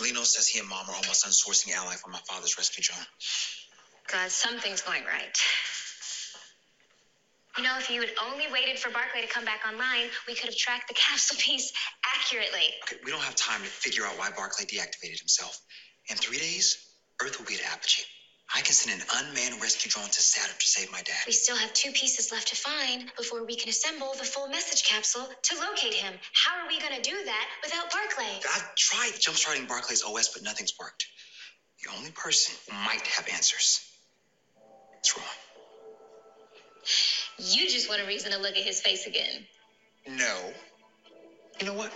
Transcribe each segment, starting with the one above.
Lino says he and mom are almost done sourcing ally for my father's rescue drone. God, something's going right. You know, if you had only waited for Barclay to come back online, we could have tracked the capsule piece accurately. Okay, we don't have time to figure out why Barclay deactivated himself. In three days, Earth will be at apogee. I can send an unmanned rescue drone to Saturn to save my dad. We still have two pieces left to find before we can assemble the full message capsule to locate him. How are we going to do that without Barclay? I've tried jumpstarting Barclay's OS, but nothing's worked. The only person who might have answers is Rowan. You just want a reason to look at his face again. No. You know what?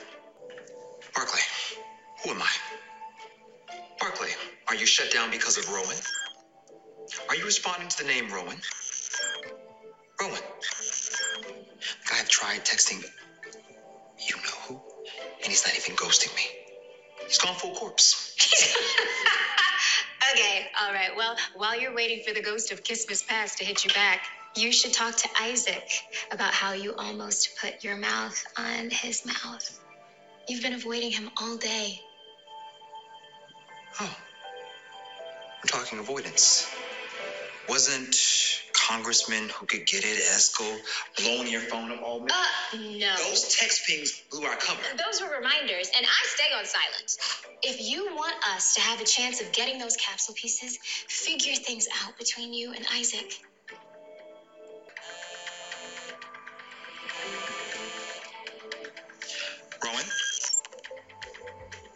Barclay, who am I? Barclay, are you shut down because of Rowan? Are you responding to the name Rowan? Rowan. Like I have tried texting you know who, and he's not even ghosting me. He's gone full corpse. okay, all right. Well, while you're waiting for the ghost of Christmas past to hit you back, you should talk to Isaac about how you almost put your mouth on his mouth. You've been avoiding him all day. Oh. We're talking avoidance. Wasn't Congressman who could get it, Esco, blowing your phone up all Uh, no. Those text pings blew our cover. Those were reminders, and I stay on silent. If you want us to have a chance of getting those capsule pieces, figure things out between you and Isaac. Rowan,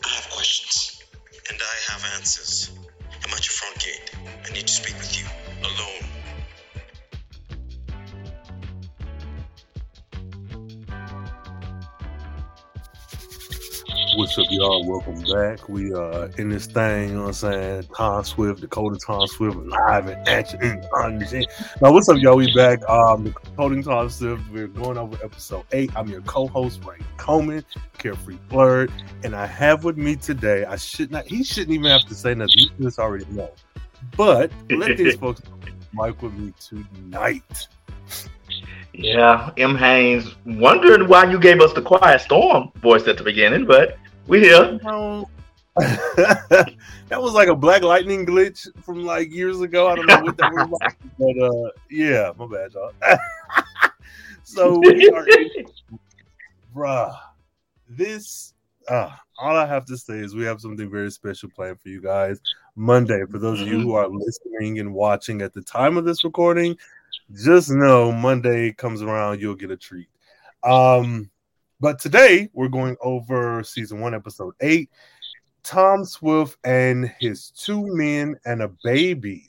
I have questions. And I have answers. I'm at your front gate. I need to speak with you alone. What's up, y'all? Welcome back. We are in this thing, you know what I'm saying? Tom Swift, Dakota Tom Swift, live and action. Now, what's up, y'all? We back. Um, Dakota Tom Swift. We're going over episode eight. I'm your co-host, Ray Coleman, Carefree Blurred, and I have with me today. I should not. He shouldn't even have to say nothing. You just already know. But let these folks know Mike with me tonight. Yeah, M. Haynes wondered why you gave us the Quiet Storm voice at the beginning, but we here. No. that was like a Black Lightning glitch from like years ago. I don't know what that was like, but uh, yeah, my bad, y'all. so we are, bruh, this. Uh, all I have to say is we have something very special planned for you guys Monday. For those of you who are listening and watching at the time of this recording, just know Monday comes around, you'll get a treat. Um, but today we're going over season one, episode eight. Tom Swift and his two men and a baby.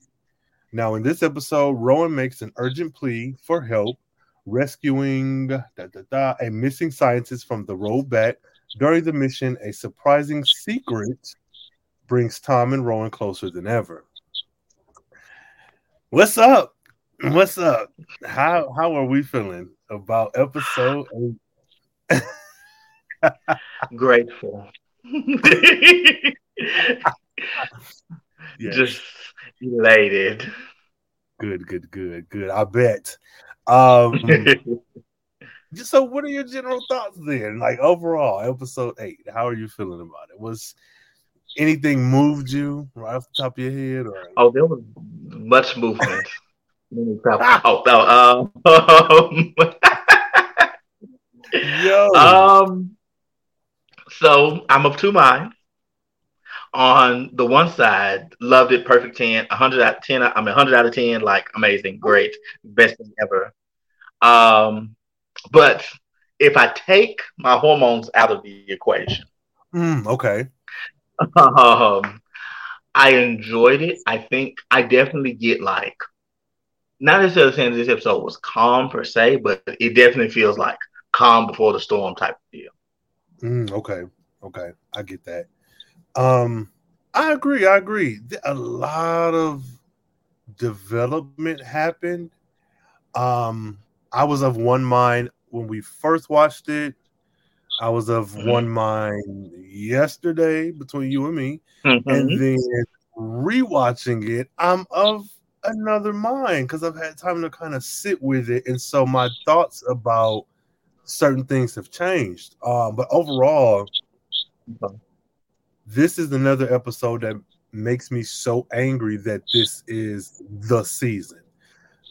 Now, in this episode, Rowan makes an urgent plea for help rescuing da, da, da, a missing scientist from the back. During the mission, a surprising secret brings Tom and Rowan closer than ever. What's up? What's up? How how are we feeling about episode eight? Grateful. Yeah. Just elated. Good, good, good, good. I bet. Um so what are your general thoughts then? Like overall, episode eight, how are you feeling about it? Was anything moved you right off the top of your head or oh, there was much movement. Oh, no, um, yo um, so I'm of two minds. On the one side, loved it, perfect 10, 100 out of 10. I mean, 100 out of 10, like amazing, great, best thing ever. Um, but if I take my hormones out of the equation, Mm, okay. um, I enjoyed it. I think I definitely get like, not necessarily saying this episode was calm per se, but it definitely feels like calm before the storm type of deal. Mm, okay. Okay. I get that. Um, I agree. I agree. A lot of development happened. Um, I was of one mind when we first watched it. I was of Mhm. one mind yesterday between you and me. Mm-hmm. And then rewatching it, I'm of another mind because I've had time to kind of sit with it. And so my thoughts about certain things have changed. Um, but overall, this is another episode that makes me so angry that this is the season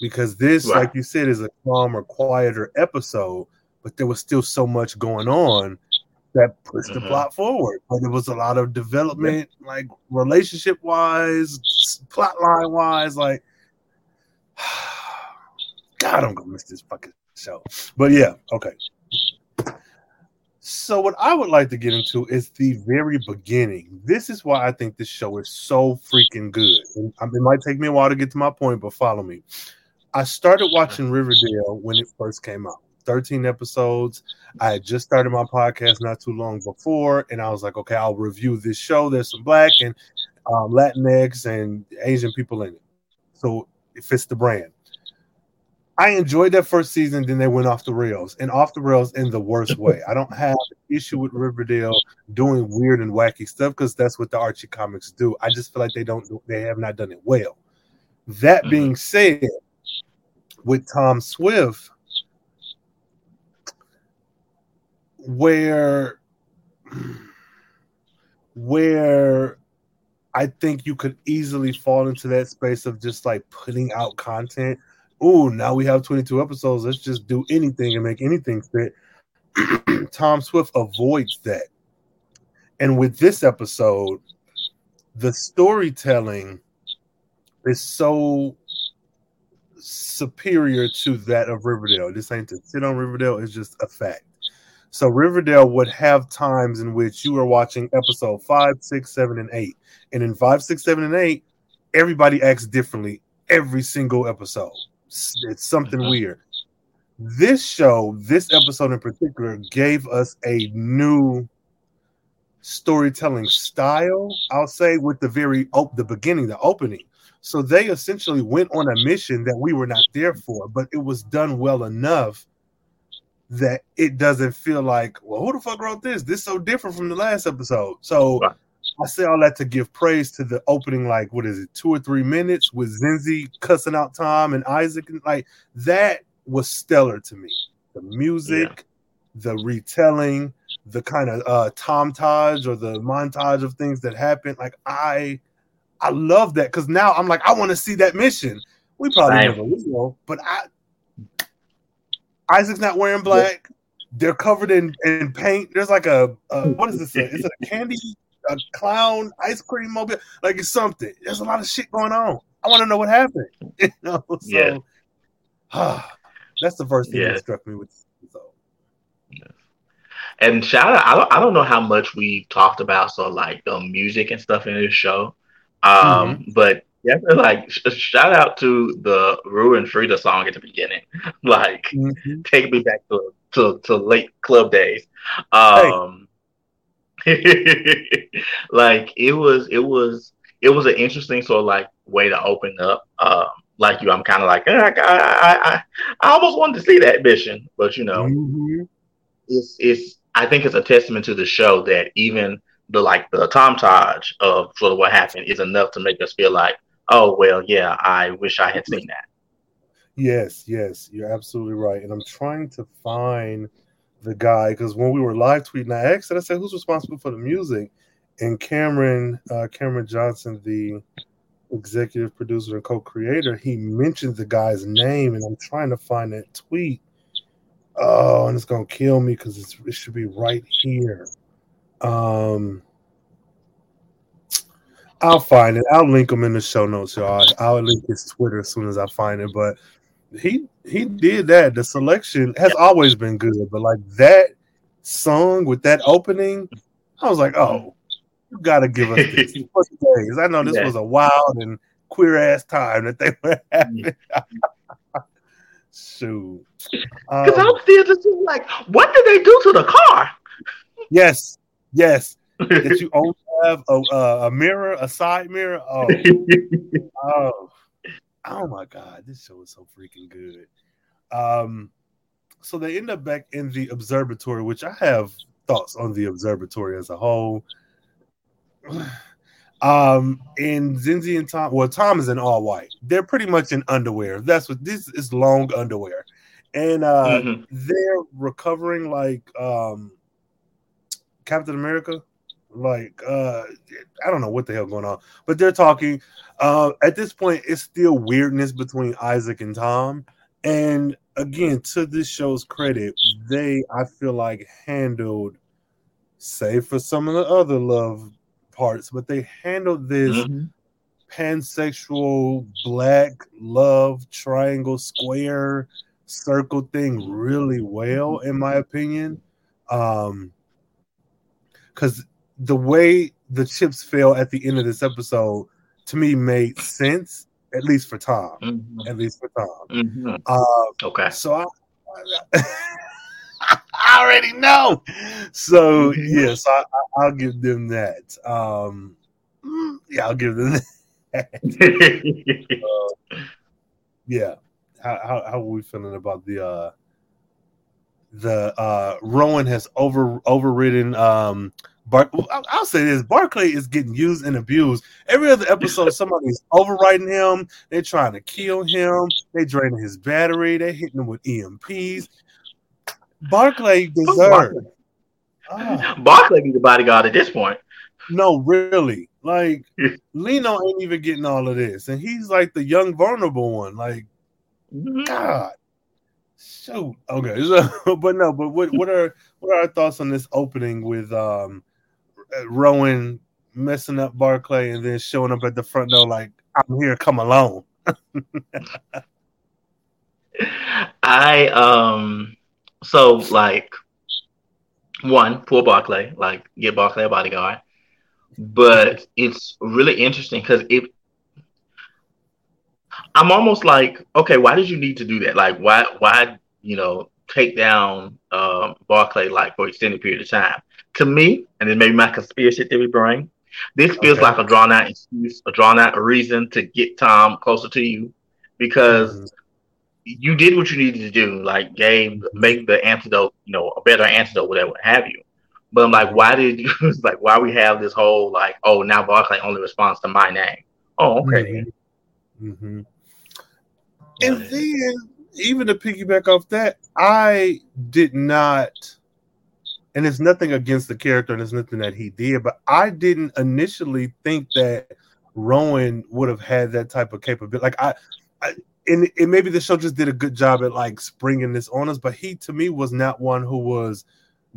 because this, Right. like you said, is a calmer, quieter episode, but there was still so much going on that pushed the Mhm. plot forward. But there was a lot of development, like relationship wise, plot line wise, like God, I'm gonna miss this fucking show. But yeah, okay. So what I would like to get into is the very beginning. This is why I think this show is so freaking good. And um, it might take me a while to get to my point, but follow me. I started watching Riverdale when it first came out. 13 episodes. I had just started my podcast not too long before, and I was like, okay, I'll review this show. There's some black and um, Latinx and Asian people in it. So it fits the brand. I enjoyed that first season, then they went off the rails and off the rails in the worst way. I don't have an issue with Riverdale doing weird and wacky stuff because that's what the Archie comics do. I just feel like they don't they have not done it well. That Mhm. being said, with Tom Swift, where where I think you could easily fall into that space of just like putting out content. Oh, now we have 22 episodes. Let's just do anything and make anything fit. Tom Swift avoids that. And with this episode, the storytelling is so superior to that of Riverdale. This ain't to sit on Riverdale, it's just a fact. So Riverdale would have times in which you are watching episode five, six, seven, and eight. And in five, six, seven, and eight, everybody acts differently every single episode. It's, something Mhm. weird. This show, this episode in particular, gave us a new storytelling style, I'll say, with the very op- the beginning, the opening. So they essentially went on a mission that we were not there for, but it was done well enough that it doesn't feel like, well, who the fuck wrote this? This is so different from the last episode. So Right. I say all that to give praise to the opening, like what is it, two or three minutes with Zenzi cussing out Tom and Isaac, and like that was stellar to me. The music, the retelling, the kind of uh Tom Taj or the montage of things that happened. Like I I love that because now I'm like, I want to see that mission. We probably Same. never will, but I Isaac's not wearing black. They're covered in, in paint. There's like a, a what is this? Is it a candy, a clown ice cream mobile? Like it's something. There's a lot of shit going on. I want to know what happened. You know, so Yeah. that's the first thing Yeah. that struck me with this episode. And shout out, I don't, I don't know how much we talked about so like the music and stuff in this show. Um, but yeah, like shout out to the Rue and Frida song at the beginning. like take me back to to, to late club days. Um like it was it was it was an interesting sort of like way to open up. Um like you, I'm kind of like eh, I, I, I, I almost wanted to see that mission, but you know, Mhm. it's it's I think it's a testament to the show that even the like the Tom Taj of sort of what happened is enough to make us feel like, oh well, yeah, I wish I had seen that. Yes, yes, you're absolutely right. And I'm trying to find the guy because when we were live tweeting, I asked, and I said, "Who's responsible for the music?" And Cameron, uh, Cameron Johnson, the executive producer and co-creator, he mentioned the guy's name, and I'm trying to find that tweet. Oh, and it's gonna kill me because it should be right here. Um, I'll find it. I'll link him in the show notes, y'all. I'll link his Twitter as soon as I find it. But he he did that. The selection has always been good, but like that song with that opening, I was like, oh, you gotta give us this. Days? I know this Yeah. was a wild and queer ass time that they were having. Shoot. Because Um, I'm still just like, what did they do to the car? yes, yes. That you only have a, a, a mirror, a side mirror. Oh, Oh, oh my God, this show is so freaking good. Um, so they end up back in the observatory, which I have thoughts on the observatory as a whole. Um, and Zenzi and Tom, well, Tom is in all white. They're pretty much in underwear. That's what this is long underwear. And uh Mhm. they're recovering like um Captain America. Like, uh, I don't know what the hell going on, but they're talking. Uh, at this point, it's still weirdness between Isaac and Tom. And again, to this show's credit, they I feel like handled, save for some of the other love parts, but they handled this Mhm. pansexual black love triangle square circle thing really well in my opinion um because the way the chips fell at the end of this episode to me made sense at least for tom Mhm. at least for tom Mhm. uh, Okay. so I, I already know. So yes, I, I, I'll give them that. Um, yeah, I'll give them that. Yeah. How, how how are we feeling about the uh the uh Rowan has over overridden um Bar- I'll, I'll say this Barclay is getting used and abused. Every other episode, somebody's overriding him. They're trying to kill him. They're draining his battery. They're hitting him with EMPs. Barclay deserves. Barkley. Ah, be the bodyguard at this point. no, really. Like Lino ain't even getting all of this, and he's like the young vulnerable one. Like Mhm. God. Shoot. Okay. So, but no, but what what are what are our thoughts on this opening with um Rowan messing up Barclay and then showing up at the front door like I'm here, come along. I um so like one poor Barclay, like get Barclay a bodyguard, but it's really interesting because it. I'm almost like, okay, why did you need to do that? Like, why, why, you know, take down um, Barclay like for extended period of time? To me, and then maybe my conspiracy theory brain, this feels Okay. like a drawn out excuse, a drawn out reason to get Tom closer to you, because you did what you needed to do, like game, make the antidote, you know, a better antidote, whatever have you. But I'm like, why did you like why we have this whole like, oh now Barclay only responds to my name. Oh, okay. hmm And then, even to piggyback off that, I did not, and it's nothing against the character, and it's nothing that he did, but I didn't initially think that Rowan would have had that type of capability. Like I, I and, and maybe the show just did a good job at like springing this on us, but he to me was not one who was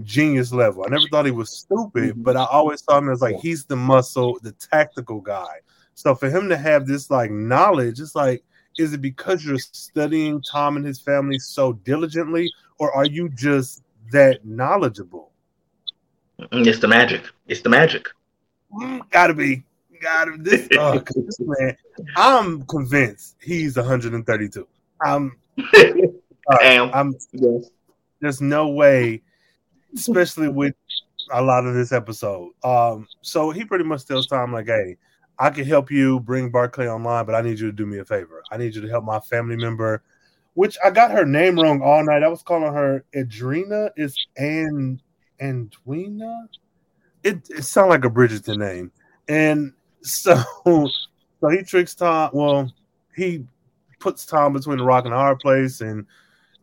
genius level. I never thought he was stupid, Mhm. but I always saw him as like he's the muscle, the tactical guy. So for him to have this like knowledge, it's like, is it because you're studying Tom and his family so diligently, or are you just that knowledgeable? Mm, It's the magic. It's the magic. Mm, gotta be, gotta this. Oh, this man, I'm convinced he's 132. I'm, and I'm. yes. There's no way, especially with a lot of this episode. Um, so he pretty much tells Tom like, "Hey, I can help you bring Barclay online, but I need you to do me a favor. I need you to help my family member." Which I got her name wrong all night. I was calling her Adrena. It's and Andwina. It it sounds like a Bridgerton name, and so so he tricks Tom. Well, he puts Tom between the rock and a hard place, and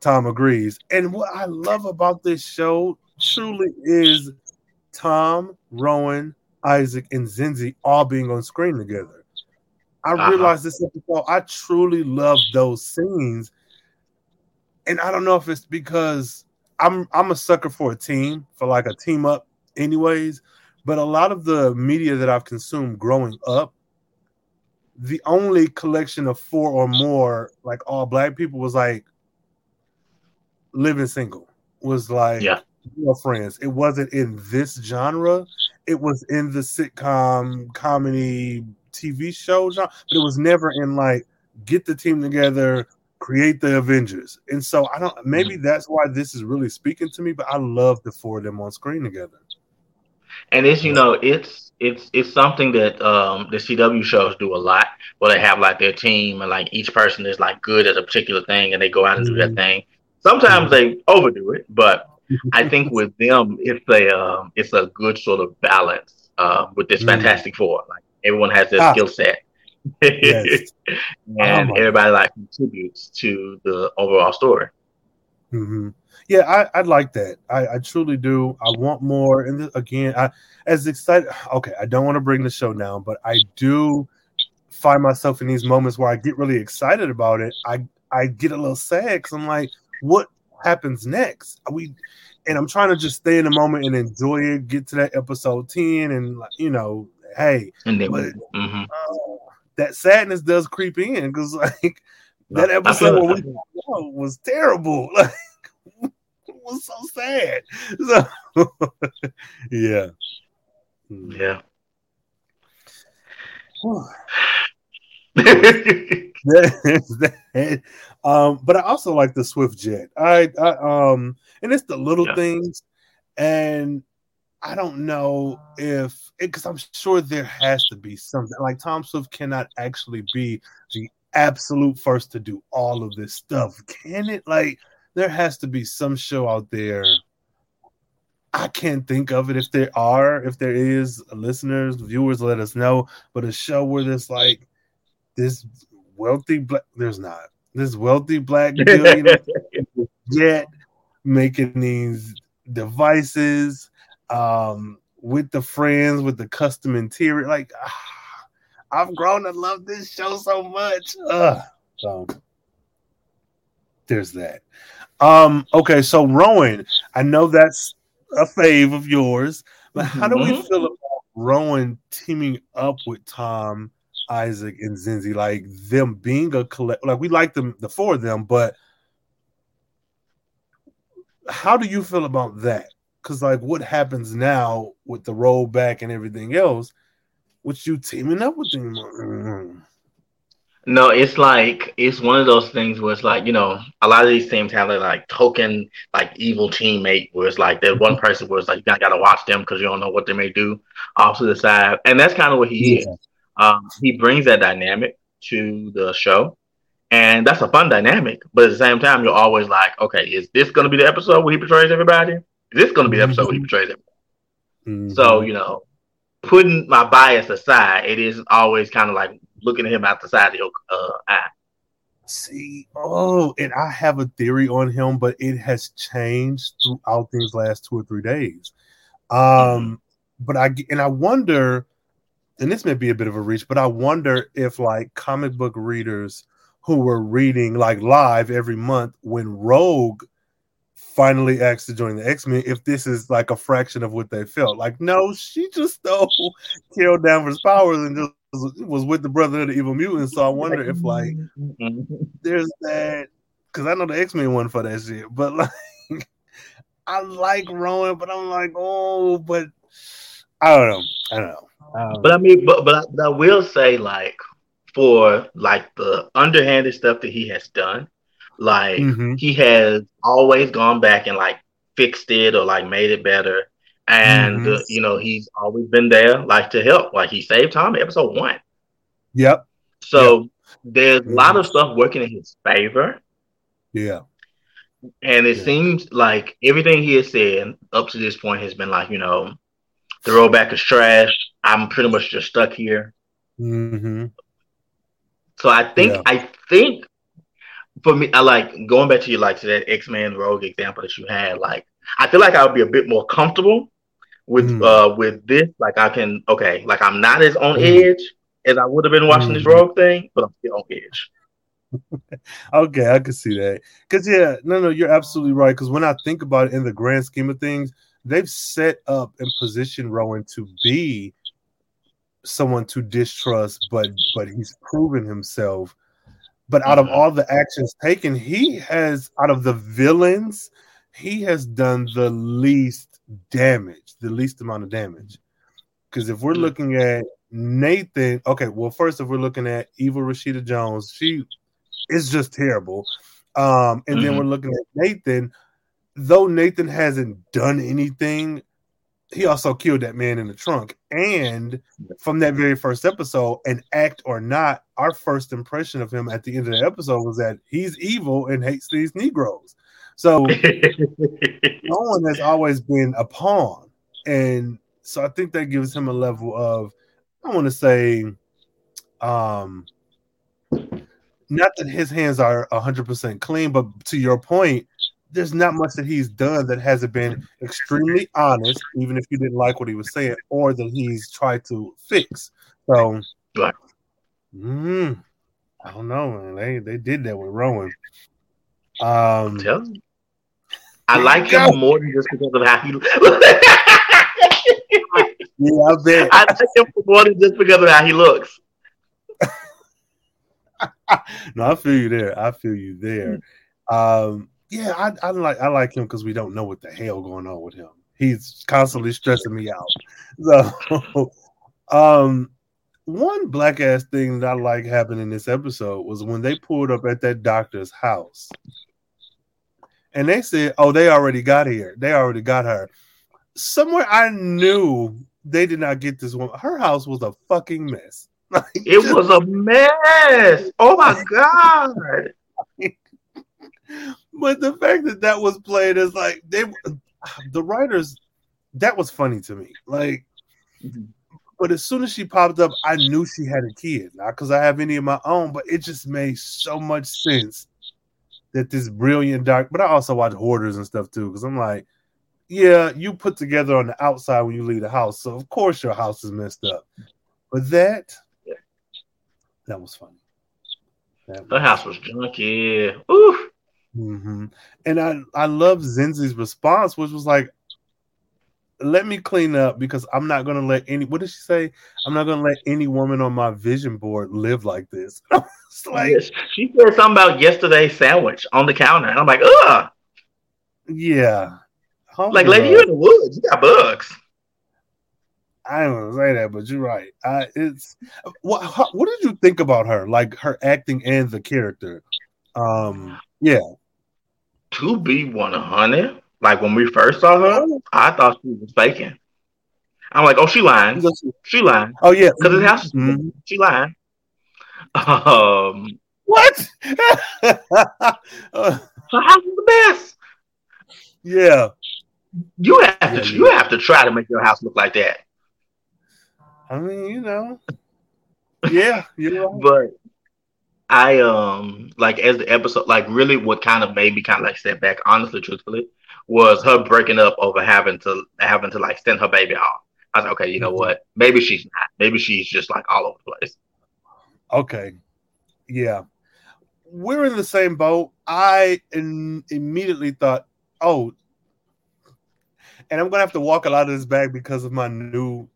Tom agrees. And what I love about this show truly is Tom, Rowan, Isaac, and Zenzi all being on screen together. I Uh-huh. realized this episode, I truly love those scenes. And I don't know if it's because I'm I'm a sucker for a team, for like a team up, anyways. But a lot of the media that I've consumed growing up, the only collection of four or more, like all black people, was like living single. Was like Yeah. girlfriends. It wasn't in this genre. It was in the sitcom comedy TV show genre, but it was never in like get the team together, create the Avengers. And so I don't maybe that's why this is really speaking to me, but I love the four of them on screen together. And it's you know it's it's it's something that um the CW shows do a lot, where they have like their team and like each person is like good at a particular thing and they go out and do their Mhm. thing. Sometimes they overdo it, but I think with them it's a um, it's a good sort of balance uh, with this Mm. Fantastic Four. Like everyone has their Ah. skill set, Yes. and Oh everybody like contributes to the overall story. Mm-hmm. Yeah, I, I like that. I, I truly do. I want more. And th- again, I as excited. Okay, I don't want to bring the show down, but I do find myself in these moments where I get really excited about it. I I get a little sad because I'm like, what happens next? Are we and I'm trying to just stay in the moment and enjoy it. Get to that episode ten, and you know, hey, And then, but mhm. uh, that sadness does creep in because like that episode it. we was terrible. Like it was so sad. So yeah. Hmm. yeah. Um, but I also like the Swift Jet. I, I um, and it's the little Yeah. things, and I don't know if because I'm sure there has to be something like Tom Swift cannot actually be the absolute first to do all of this stuff, can it? Like there has to be some show out there. I can't think of it. If there are, if there is, listeners, viewers, let us know. But a show where there's like this wealthy black, there's not this wealthy black billionaire yet making these devices um with the friends with the custom interior like ah, i've grown to love this show so much Ugh. so there's that um okay so rowan i know that's a fave of yours but how do we Mhm. feel about rowan teaming up with tom isaac and zenzi like them being a collect like we like them the four of them but how do you feel about that? Because like, what happens now with the rollback and everything else? With you teaming up with them? No, it's like it's one of those things where it's like, you know, a lot of these teams have a like token like evil teammate where it's like that one person where it's like you gotta, gotta watch them because you don't know what they may do off to the side. And that's kind of what he is. Um, he brings that dynamic to the show. And that's a fun dynamic, but at the same time, you're always like, okay, is this going to be the episode where he betrays everybody? Is this going to be the episode where he betrays everybody? Mhm. So, you know, putting my bias aside, it is always kind of like looking at him out the side of your uh, eye. See, oh, and I have a theory on him, but it has changed throughout these last two or three days. Um, but I and I wonder, and this may be a bit of a reach, but I wonder if like comic book readers who were reading like live every month when Rogue finally asked to join the X Men, if this is like a fraction of what they felt. Like, no, she just stole Carol Danvers' powers and just was, was with the brother of the evil mutant. So I wonder if like there's that because I know the X Men one for that shit, but like I like Rowan, but I'm like, oh, but I don't know, I don't know. Um, But I mean, but but I, but I will say like for like the underhanded stuff that he has done, like Mhm. he has always gone back and like fixed it or like made it better, and Mhm. uh, you know he's always been there like to help. Like he saved Tommy episode one, yep, so there's a lot Mhm. of stuff working in his favor. yeah, And it Yeah. seems like everything he has said up to this point has been like, you know, the rollback is trash. I'm pretty much just stuck here. hmm So I think Yeah. I think for me, I like going back to you like to that X Men Rogue example that you had. Like I feel like I would be a bit more comfortable with Mm. uh with this. Like I can okay, like I'm not as on Mm. edge as I would have been watching this Mhm. Rogue thing, but I'm still on edge. Okay, I can see that. Because yeah, no, no, you're absolutely right. Because when I think about it in the grand scheme of things, they've set up and positioned Rowan to be someone to distrust, but but he's proven himself. But out of Mhm. all the actions taken, he has out of the villains, he has done the least damage, the least amount of damage. Because if we're Mm. looking at Nathan, okay, well, first if we're looking at Evil Rashida Jones, she is just terrible. Um, and then Mhm. we're looking at Nathan, though Nathan hasn't done anything, he also killed that man in the trunk. And from that very first episode, an act or not, our first impression of him at the end of the episode was that he's evil and hates these Negroes. So no one has always been a pawn. And so I think that gives him a level of, I want to say, um, not that his hands are 100% clean, but to your point, there's not much that he's done that hasn't been extremely honest, even if you didn't like what he was saying, or that he's tried to fix. So, mm, I don't know, man. They they did that with Rowan. Um, Tell you. I like him go. more than just because of how he. yeah, I bet. I like him more than just because of how he looks. no, I feel you there. I feel you there. Um, yeah, I, I like I like him because we don't know what the hell going on with him. He's constantly stressing me out. So, um, one black ass thing that I like happened in this episode was when they pulled up at that doctor's house, and they said, "Oh, they already got here. They already got her." Somewhere I knew they did not get this woman. Her house was a fucking mess. Like, It just- was a mess. Oh my god. But the fact that that was played is like they the writers that was funny to me like mm-hmm. but as soon as she popped up i knew she had a kid not because i have any of my own but it just made so much sense that this brilliant doc but i also watch hoarders and stuff too because i'm like yeah you put together on the outside when you leave the house so of course your house is messed up but that Yeah. that was funny that The house was junky. Oof. Hmm And I I love Zenzi's response, which was like, "Let me clean up because I'm not gonna let any. What did she say? I'm not gonna let any woman on my vision board live like this." like. She said something about yesterday's sandwich on the counter. And I'm like, ugh. yeah, Like, lady, you in the woods. You got bugs. I don't want to say that, but you're right. I, it's what how, what did you think about her? Like her acting and the character. Um, yeah, To be 100, like when we first saw her, I thought she was faking. I'm like, oh, she lying. She lying. oh yeah, Because his house Mhm. She lying. Um, What? Uh, house is the best. yeah, You have to, you have to try to make your house look like that. I mean, you know, yeah, you're right. But I um like as the episode like really what kind of made me kind of like step back, honestly, truthfully, was her breaking up over having to having to like send her baby off. I was like, okay, you know Mhm. what? Maybe she's not. Maybe she's just like all over the place. Okay. Yeah. We're in the same boat. I in, immediately thought, oh, and I'm going to have to walk a lot of this back because of my new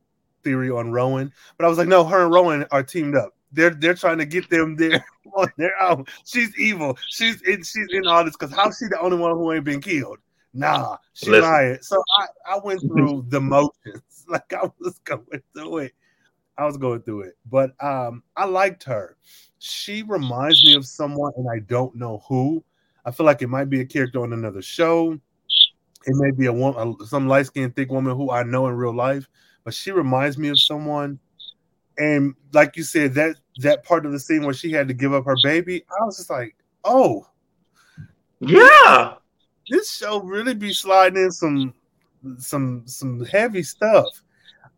theory on Rowan. But I was like, no, her and Rowan are teamed up. They're they're trying to get them there on their own. She's evil. She's in, she's in all this because how's she the only one who ain't been killed? Nah, she Listen. lying. So I, I went through the motions. Like I was going through it. I was going through it. But um I liked her. She reminds me of someone, and I don't know who. I feel like it might be a character on another show. It may be a woman, some light skinned, thick woman who I know in real life, but she reminds me of someone. And like you said, that that part of the scene where she had to give up her baby, I was just like, oh, Yeah. this show really be sliding in some some some heavy stuff.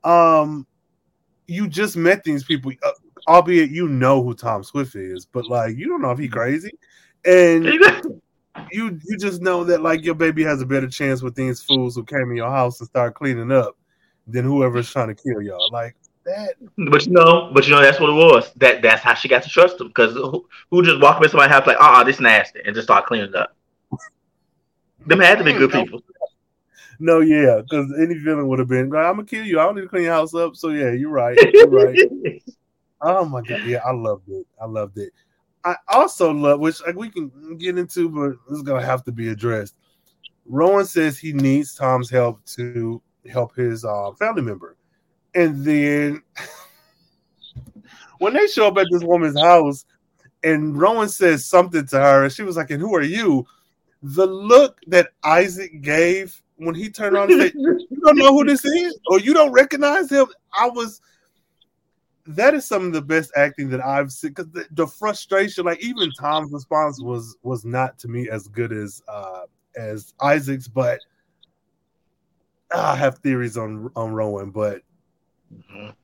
Um, you just met these people, uh, albeit you know who Tom Swift is, but like you don't know if he crazy, and you you just know that like your baby has a better chance with these fools who came in your house and start cleaning up than whoever's trying to kill y'all. Like that, But you know, but you know that's what it was. That that's how she got to trust him. Because who, who just walk up in somebody's house like, uh, uh this nasty, and just start cleaning up. Them had to be good people. no, yeah, because any villain would have been, like, I'm gonna kill you. I don't need to clean your house up. So yeah, you're right. You're right. Oh my god, yeah, I loved it. I loved it. I also love, which like, we can get into, but it's gonna have to be addressed. Rowan says he needs Tom's help to help his uh, family member, and then when they show up at this woman's house, and Rowan says something to her, and she was like, "And who are you?" The look that Isaac gave when he turned on and said, "You don't know who this is, or you don't recognize him," I was that is some of the best acting that I've seen because the, the frustration, like even Tom's response was was not to me as good as uh as Isaac's, but I have theories on on Rowan, but Mhm.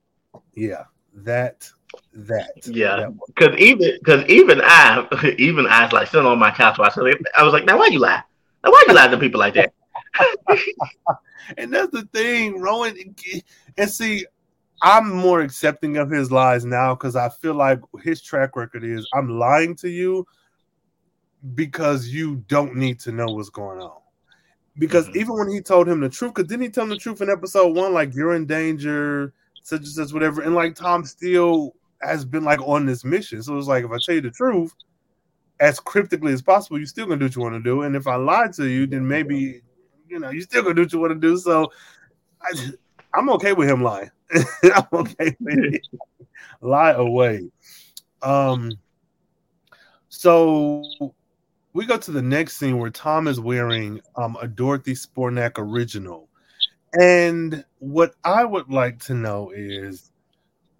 yeah, that that Yeah. Because even because even I even I was like sitting on my couch watching. I was like, now why you lie? Now, why you lie to people like that? and that's the thing, Rowan. And see, I'm more accepting of his lies now because I feel like his track record is I'm lying to you because you don't need to know what's going on. Because mm-hmm. even when he told him the truth, because didn't he tell him the truth in episode one, like you're in danger, such and such, whatever. And like Tom Steele has been like on this mission. So it's like if I tell you the truth as cryptically as possible, you're still gonna do what you want to do. And if I lied to you, then maybe you know, you're still gonna do what you want to do. So I, I'm okay with him lying. I'm okay with it. Lie away. Um. So we go to the next scene where Tom is wearing um, a Dorothy Zbornak original, and what I would like to know is,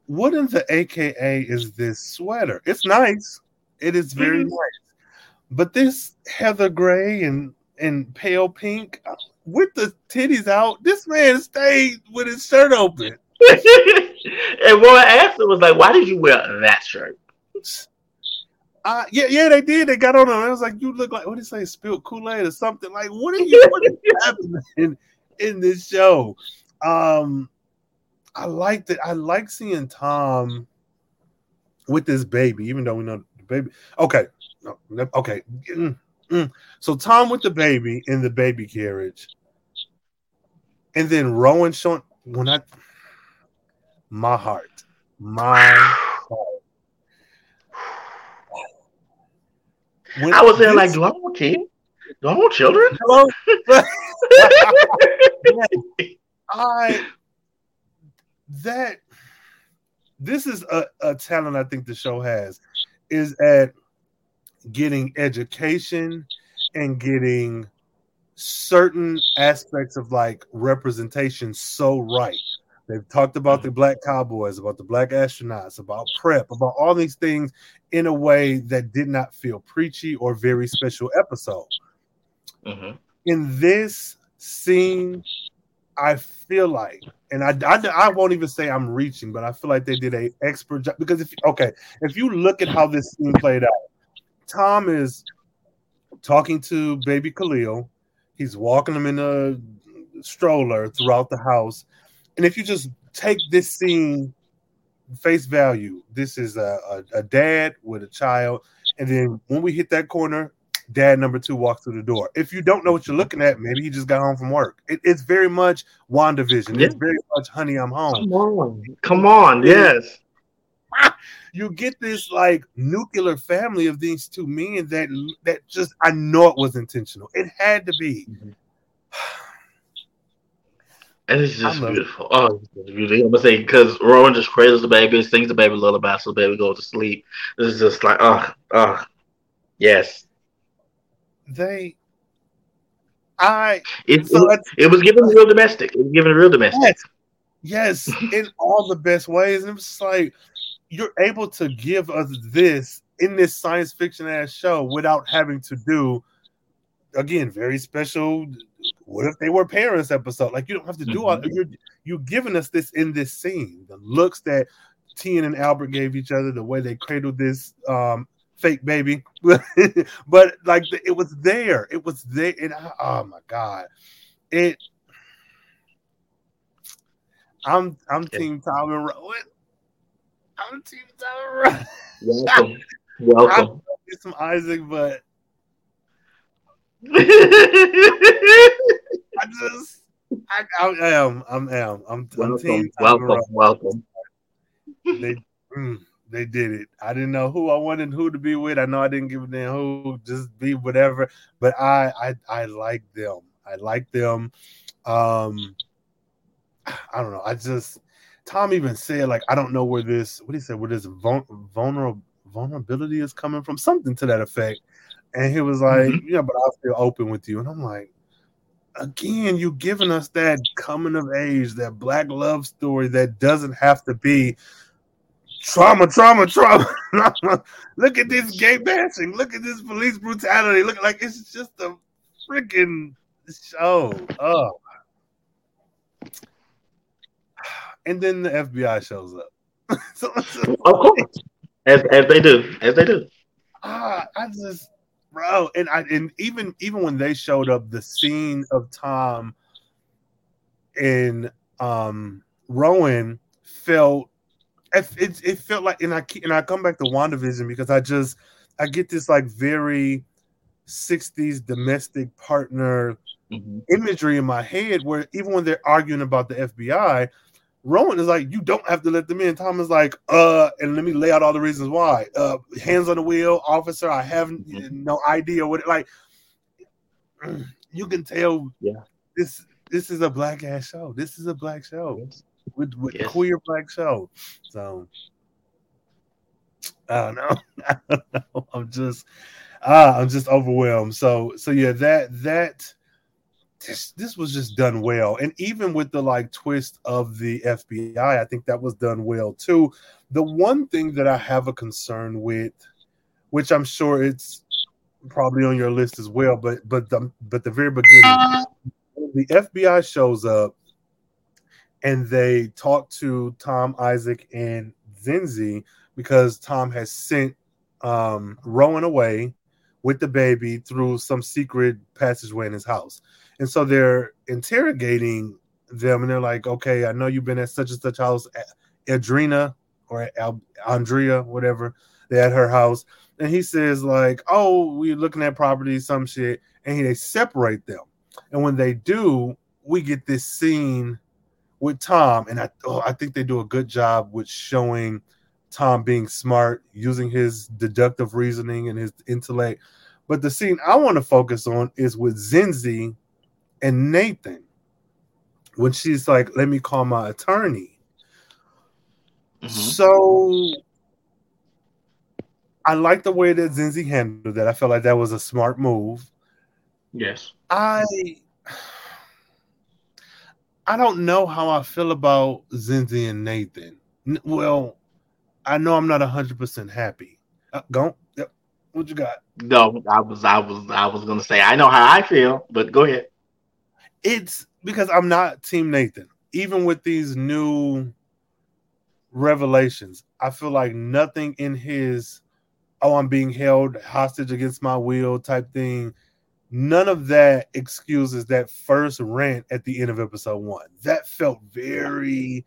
what in the AKA is this sweater? It's nice. It is very mm-hmm. nice, but this heather gray and and pale pink with the titties out. This man stayed with his shirt open. and Roy asked him was like, "Why did you wear that shirt?" Uh, yeah, yeah, they did. They got on him. I was like, "You look like what did he say? Spilled Kool Aid or something?" Like, what are you? What is happening in, in this show? Um, I liked it. I like seeing Tom with this baby, even though we know the baby. Okay, okay. Mm, mm. So Tom with the baby in the baby carriage, and then Rowan showing when I my heart, my heart. When I was there like, do I want kids? Do I want children? Hello. I that this is a, a talent I think the show has is at getting education and getting certain aspects of like representation so right. They've talked about the black cowboys, about the black astronauts, about prep, about all these things in a way that did not feel preachy or very special episode. Mm-hmm. In this scene, I feel like, and I, I, I won't even say I'm reaching, but I feel like they did a expert job because if okay, if you look at how this scene played out, Tom is talking to baby Khalil. He's walking him in a stroller throughout the house and if you just take this scene face value, this is a, a, a dad with a child, and then when we hit that corner, dad number two walks through the door. If you don't know what you're looking at, maybe he just got home from work. It, it's very much WandaVision. Yeah. It's very much Honey, I'm Home. Come on, come on, yes. You get this like nuclear family of these two men that that just I know it was intentional. It had to be. Mm-hmm. And it's just beautiful. Oh, it's beautiful. I'm gonna say because Rowan just cradles the baby, sings the baby lullaby, so the baby goes to sleep. This is just like, oh, oh, yes. They, I. It, so it, it, was given real domestic. It was given real domestic. Yes, yes in all the best ways. And it's like you're able to give us this in this science fiction ass show without having to do again very special what if they were parents episode? Like you don't have to do all mm-hmm. you're you're giving us this in this scene. The looks that Tian and Albert gave each other, the way they cradled this um fake baby. but like the, it was there. It was there. And I, oh my god. It I'm I'm team Tom and Rowan. I'm team Tom and Rowan. Welcome. Welcome. some Isaac, but I just, I, I am, I'm, am, I'm, welcome, welcome, welcome. They, mm, they did it. I didn't know who I wanted who to be with. I know I didn't give a damn who, just be whatever. But I, I, I like them. I like them. Um, I don't know. I just Tom even said like I don't know where this what he said where this vulnerable vulnerability is coming from, something to that effect. And he was like, mm-hmm. "Yeah, but I'll still open with you." And I'm like, again, you giving us that coming of age, that black love story that doesn't have to be trauma, trauma, trauma. Look at this gay bashing. Look at this police brutality. Look like it's just a freaking show. Oh. And then the FBI shows up. so, of course. As, as they do. As they do. Ah, I just bro. And I and even even when they showed up, the scene of Tom and um Rowan felt it, it, it felt like and I and I come back to WandaVision because I just I get this like very 60s domestic partner mm-hmm. imagery in my head where even when they're arguing about the FBI, Rowan is like, you don't have to let them in. Tom is like, uh, and let me lay out all the reasons why. Uh, hands on the wheel, officer. I have mm-hmm. no idea what it like. You can tell. Yeah. This this is a black ass show. This is a black show yes. with with yes. queer black show. So I don't know. I don't know. I'm just ah, I'm just overwhelmed. So so yeah, that that this this was just done well. And even with the like twist of the FBI, I think that was done well too. The one thing that I have a concern with, which I'm sure it's probably on your list as well, but but the but the very beginning, the FBI shows up and they talk to Tom, Isaac, and Zenzi because Tom has sent um, Rowan away with the baby through some secret passageway in his house. And so they're interrogating them and they're like, okay, I know you've been at such and such house, Adrena or Al- Andrea, whatever, they at her house. And he says, like, oh, we're looking at property, some shit. And he, they separate them. And when they do, we get this scene with Tom. And I, oh, I think they do a good job with showing Tom being smart, using his deductive reasoning and his intellect. But the scene I want to focus on is with Zenzi and Nathan when she's like, "Let me call my attorney." Mm-hmm. So I like the way that Zenzi handled that. I felt like that was a smart move. Yes. I I don't know how I feel about Zenzi and Nathan. Well, I know I'm not hundred percent happy. Uh, go. Yep. What you got? No, I was, I was, I was gonna say I know how I feel, but go ahead it's because I'm not Team Nathan. Even with these new revelations, I feel like nothing in his oh, I'm being held hostage against my will type thing. None of that excuses that first rant at the end of episode one. That felt very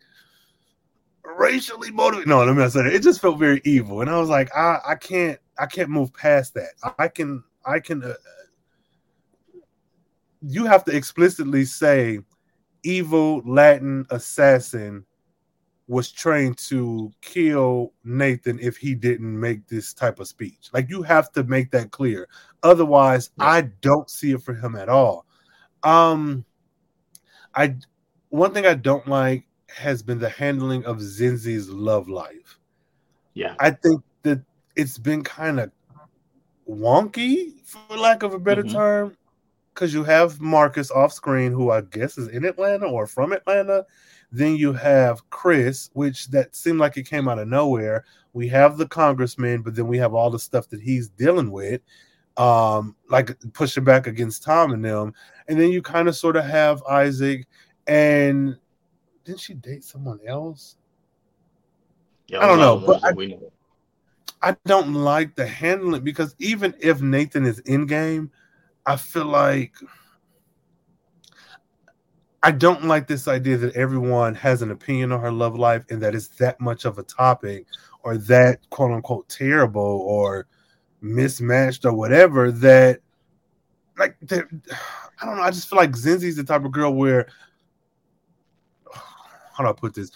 racially motivated. No, let me not say that. It just felt very evil, and I was like, I, I can't, I can't move past that. I can, I can uh, you have to explicitly say evil Latin assassin was trained to kill Nathan if he didn't make this type of speech. Like you have to make that clear. Otherwise, yeah. I don't see it for him at all. Um I one thing I don't like has been the handling of Zenzi's love life. Yeah. I think that it's been kind of wonky for lack of a better mm-hmm. term because you have Marcus off screen, who I guess is in Atlanta or from Atlanta. Then you have Chris, which that seemed like it came out of nowhere. We have the congressman, but then we have all the stuff that he's dealing with, um, like pushing back against Tom and them. And then you kind of sort of have Isaac, and didn't she date someone else? Yeah, I don't know, but I, I don't like the handling because even if Nathan is in game, I feel like I don't like this idea that everyone has an opinion on her love life and that it's that much of a topic or that quote unquote terrible or mismatched or whatever that like that I don't know. I just feel like Zenzi's the type of girl where how do I put this?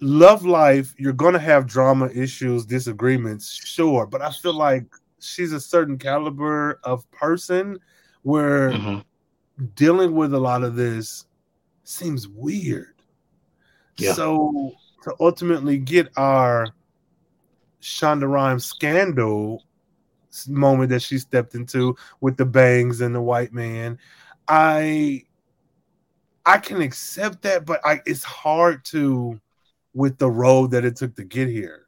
Love life, you're gonna have drama, issues, disagreements, sure, but I feel like she's a certain caliber of person where mm-hmm. dealing with a lot of this seems weird. Yeah. So to ultimately get our Shonda Rhimes scandal moment that she stepped into with the bangs and the white man, I I can accept that, but I it's hard to with the road that it took to get here.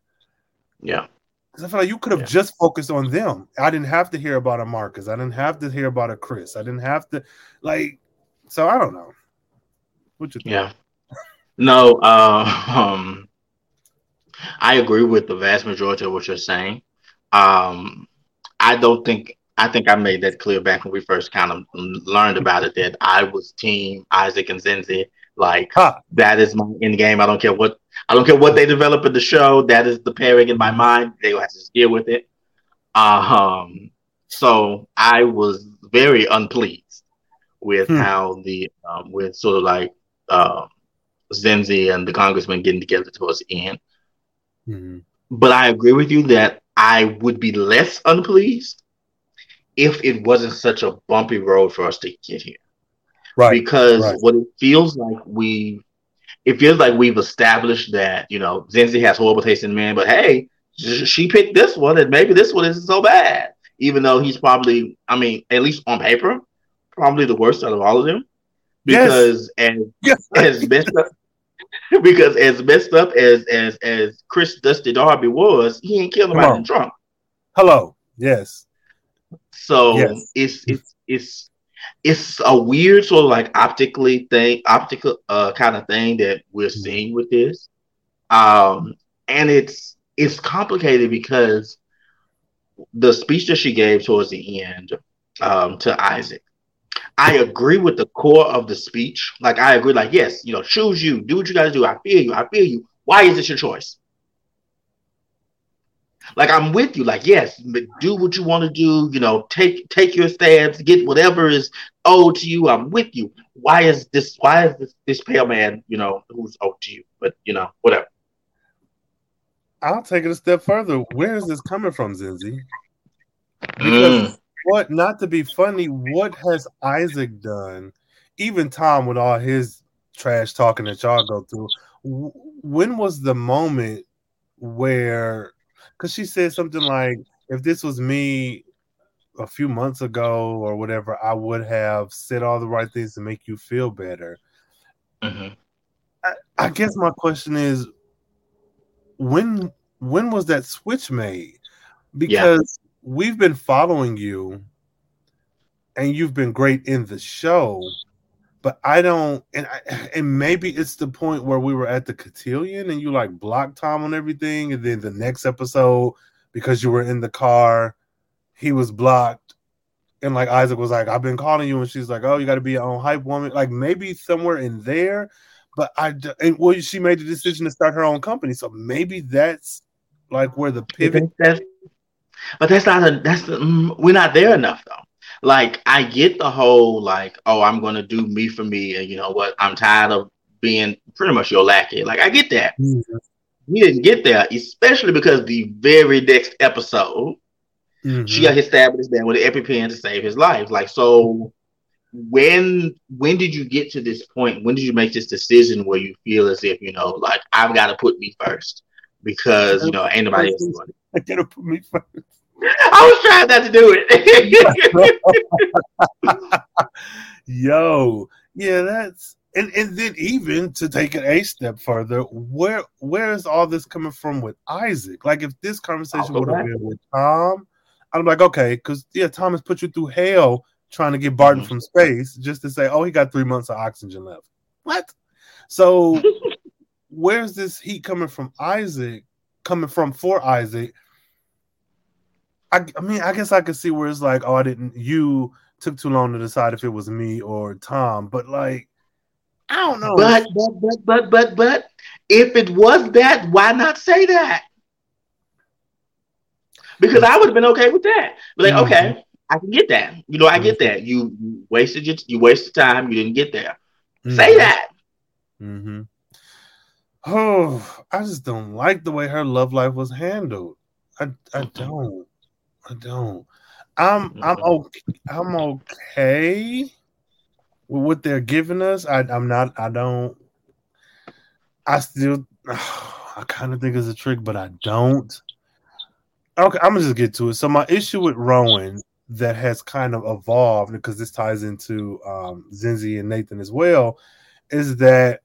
Yeah. Because I feel like you could have yeah. just focused on them. I didn't have to hear about a Marcus. I didn't have to hear about a Chris. I didn't have to like. So I don't know. What you think? Yeah. No. Uh, um. I agree with the vast majority of what you're saying. Um, I don't think I think I made that clear back when we first kind of learned about it that I was team Isaac and Zenzi. Like Huh. that is my end game. I don't care what I don't care what they develop in the show. That is the pairing in my mind. They will have to deal with it. Um, so I was very unpleased with Hmm. how the um, with sort of like um, Zenzi and the congressman getting together towards the end. Mhm. But I agree with you that I would be less unpleased if it wasn't such a bumpy road for us to get here. Right. Because right. what it feels like we it feels like we've established that, you know, Zenzi has horrible taste in men, but hey, she picked this one and maybe this one isn't so bad. Even though he's probably, I mean, at least on paper, probably the worst out of all of them. Yes. Because as Yes. as messed up because as messed up as as as Chris Dusty Darby was, he ain't killed nobody in trunk. Hello. Yes. So Yes. it's it's it's it's a weird sort of like optically thing, optical uh kind of thing that we're Mhm. seeing with this. Um and it's it's complicated because the speech that she gave towards the end um to Isaac. I agree with the core of the speech. Like I agree, like, yes, you know, choose you, do what you gotta do. I feel you, I feel you. Why is this your choice? Like I'm with you. Like yes, but do what you want to do. You know, take take your stabs, get whatever is owed to you. I'm with you. Why is this? Why is this this pale man? You know, who's owed to you? But you know, whatever. I'll take it a step further. Where is this coming from, Zenzi? Mm. Because what not to be funny, what has Isaac done? Even Tom with all his trash talking that y'all go through. w- When was the moment where because she said something like, if this was me a few months ago or whatever, I would have said all the right things to make you feel better. Mhm. I guess my question is when when was that switch made? Because we've been following you and you've been great in the show, but I don't and I, and maybe it's the point where we were at the cotillion and you like blocked Tom on everything, and then the next episode because you were in the car, he was blocked. And like Isaac was like, I've been calling you, and she's like, Oh, you got to be your own hype woman. Like maybe somewhere in there, but I and well, she made the decision to start her own company, so maybe that's like where the pivot. That's, but that's not a that's the, mm, we're not there enough though. Like I get the whole like oh I'm gonna do me for me and you know what I'm tired of being pretty much your lackey. Like I get that. We didn't get there, especially because the very next episode Mhm. she got hit stabbed in his back with an EpiPen to save his life. Like so, when when did you get to this point? When did you make this decision where you feel as if you know, like I've got to put me first because you know ain't nobody else doing it. I gotta put me first. I was trying not to do it. Yo, yeah, that's and and then even to take it a step further, where where is all this coming from with Isaac? Like, if this conversation would have been with Tom, I'm like, okay, because yeah, Tom has put you through hell trying to get Barton Mhm. from space just to say, oh, he got three months of oxygen left. What? So, where's this heat coming from Isaac? Coming from for Isaac? I, I mean, I guess I could see where it's like, oh, I didn't. You took too long to decide if it was me or Tom, but like, I don't know. but but but but but but if it was that, why not say that? Because I would have been okay with that. Be like, Mhm. okay, I can get that. You know, I get that. You you wasted your you wasted time. You didn't get there. Say that. Mm-hmm. Oh, I just don't like the way her love life was handled. I I don't. I don't. I'm I'm Mhm. okay. I'm okay with what they're giving us. I I'm not. I don't. I still. I kind of think it's a trick, but I don't. Okay, I'm gonna just get to it. So my issue with Rowan that has kind of evolved because this ties into um, Zenzi and Nathan as well is that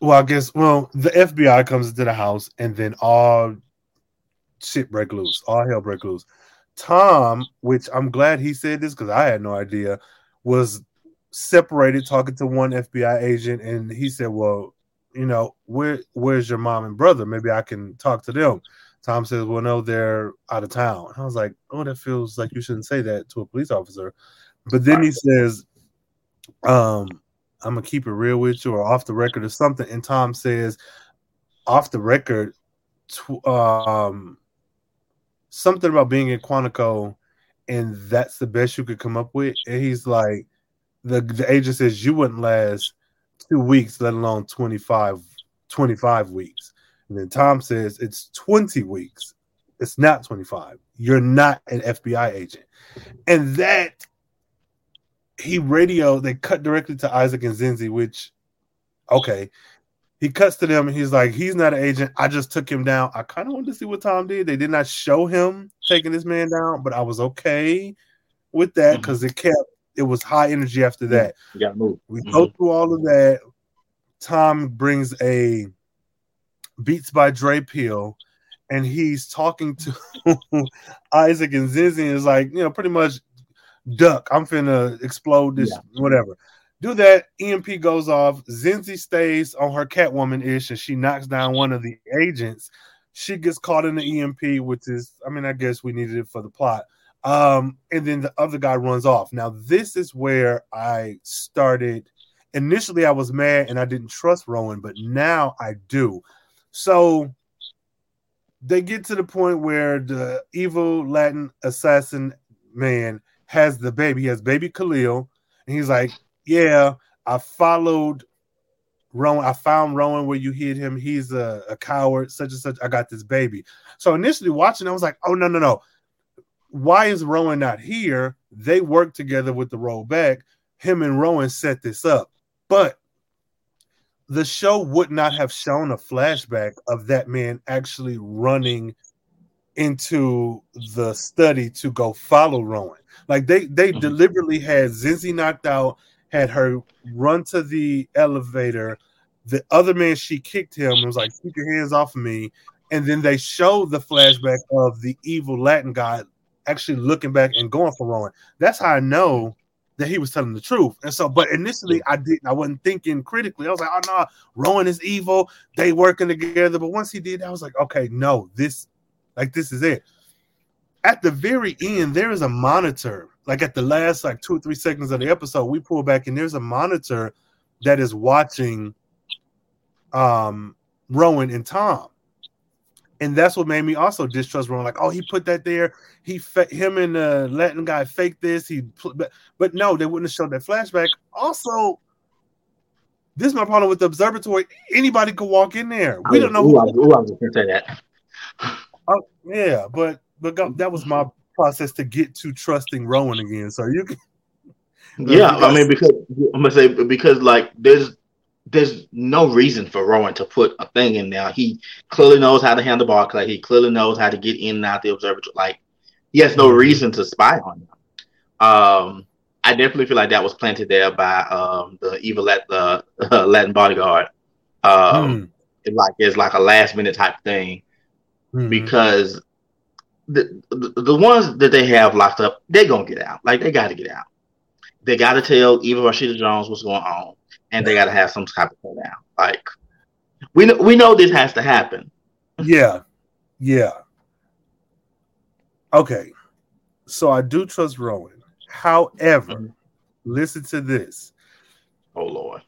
well, I guess well the FBI comes into the house and then all shit break loose, all hell break loose. Tom, which I'm glad he said this because I had no idea, was separated talking to one FBI agent, and he said, "Well, you know, where where's your mom and brother? Maybe I can talk to them." Tom says, Well, no, they're out of town. I was like, Oh, that feels like you shouldn't say that to a police officer. But then he says, um, I'm gonna keep it real with you or off the record or something. And Tom says, off the record, tw- um, something about being in Quantico, and that's the best you could come up with. And he's like, the, the agent says you wouldn't last two weeks, let alone 25, 25 weeks. And then Tom says it's 20 weeks. It's not 25. You're not an FBI agent. And that he radio, they cut directly to Isaac and Zenzi, which okay. He cuts to them and he's like, he's not an agent. I just took him down. I kind of wanted to see what Tom did. They did not show him taking this man down, but I was okay with that because mm-hmm. it kept it was high energy after that. You gotta move. We mm-hmm. go through all of that. Tom brings a Beats by Dre Peel, and he's talking to Isaac and Zenzi is like, you know, pretty much duck. I'm finna explode this, yeah. whatever. Do that. EMP goes off. Zenzi stays on her Catwoman ish, and she knocks down one of the agents. She gets caught in the EMP, which is, I mean, I guess we needed it for the plot. Um, and then the other guy runs off. Now, this is where I started. Initially, I was mad and I didn't trust Rowan, but now I do. So they get to the point where the evil Latin assassin man has the baby. He has baby Khalil, and he's like, "Yeah, I followed Rowan. I found Rowan where you hid him. He's a, a coward, such and such. I got this baby." So initially watching, I was like, "Oh no, no, no! Why is Rowan not here?" They work together with the rollback. Him and Rowan set this up, but the show would not have shown a flashback of that man actually running into the study to go follow Rowan. Like they they mm-hmm. deliberately had Zenzi knocked out, had her run to the elevator. The other man she kicked him and was like, "Keep your hands off of me." And then they showed the flashback of the evil Latin guy actually looking back and going for Rowan. That's how I know that he was telling the truth. And so, but initially I didn't, I wasn't thinking critically. I was like, oh no, Rowan is evil. They working together. But once he did, I was like, okay, no, this like this is it. At the very end, there is a monitor. Like at the last like two or three seconds of the episode, we pull back and there's a monitor that is watching um Rowan and Tom. And that's what made me also distrust Rowan. Like, oh, he put that there. He, fa- him and the Latin guy faked this. He, but, but no, they wouldn't have showed that flashback. Also, this is my problem with the observatory. Anybody could walk in there. We don't know who. Ooh, I was going to say that. Oh, yeah, but but that was my process to get to trusting Rowan again. So you can. Yeah, I mean because I'm gonna say because like there's there's no reason for Rowan to put a thing in there. He clearly knows how to handle Barclay. He clearly knows how to get in and out the observatory. Like he has no mm-hmm. reason to spy on him. Um, I definitely feel like that was planted there by um, the evil Latin, uh, Latin bodyguard. Um, mm. it like it's like a last minute type thing mm-hmm. because the, the, the ones that they have locked up, they're gonna get out. Like they got to get out. They got to tell Eva Rashida Jones what's going on, and they got to have some type of down. Like we know, we know this has to happen. Yeah, yeah. Okay, so I do trust Rowan. However, mm-hmm. listen to this. Oh Lord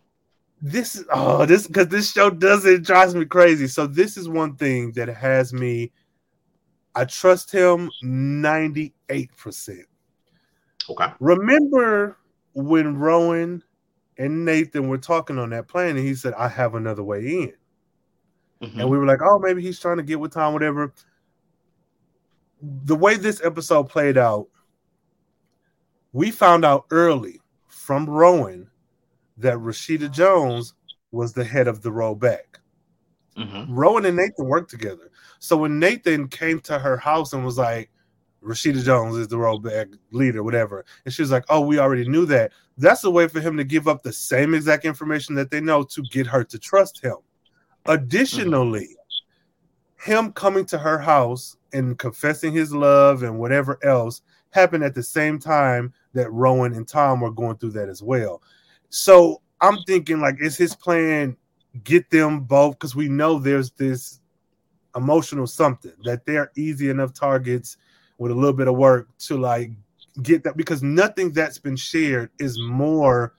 this is oh this because this show does it drives me crazy. So this is one thing that has me. I trust him ninety eight percent. Okay. Remember when Rowan and Nathan were talking on that plane, and he said, "I have another way in," mm-hmm. and we were like, "Oh, maybe he's trying to get with Tom, whatever." The way this episode played out, we found out early from Rowan that Rashida Jones was the head of the rollback. Mm-hmm. Rowan and Nathan worked together. So when Nathan came to her house and was like, Rashida Jones is the rollback leader, whatever, and she was like, Oh, we already knew that. That's a way for him to give up the same exact information that they know to get her to trust him. Additionally, mm-hmm. him coming to her house and confessing his love and whatever else happened at the same time that Rowan and Tom were going through that as well. So I'm thinking like, is his plan get them both? Because we know there's this emotional something that they're easy enough targets with a little bit of work to like get that because nothing that's been shared is more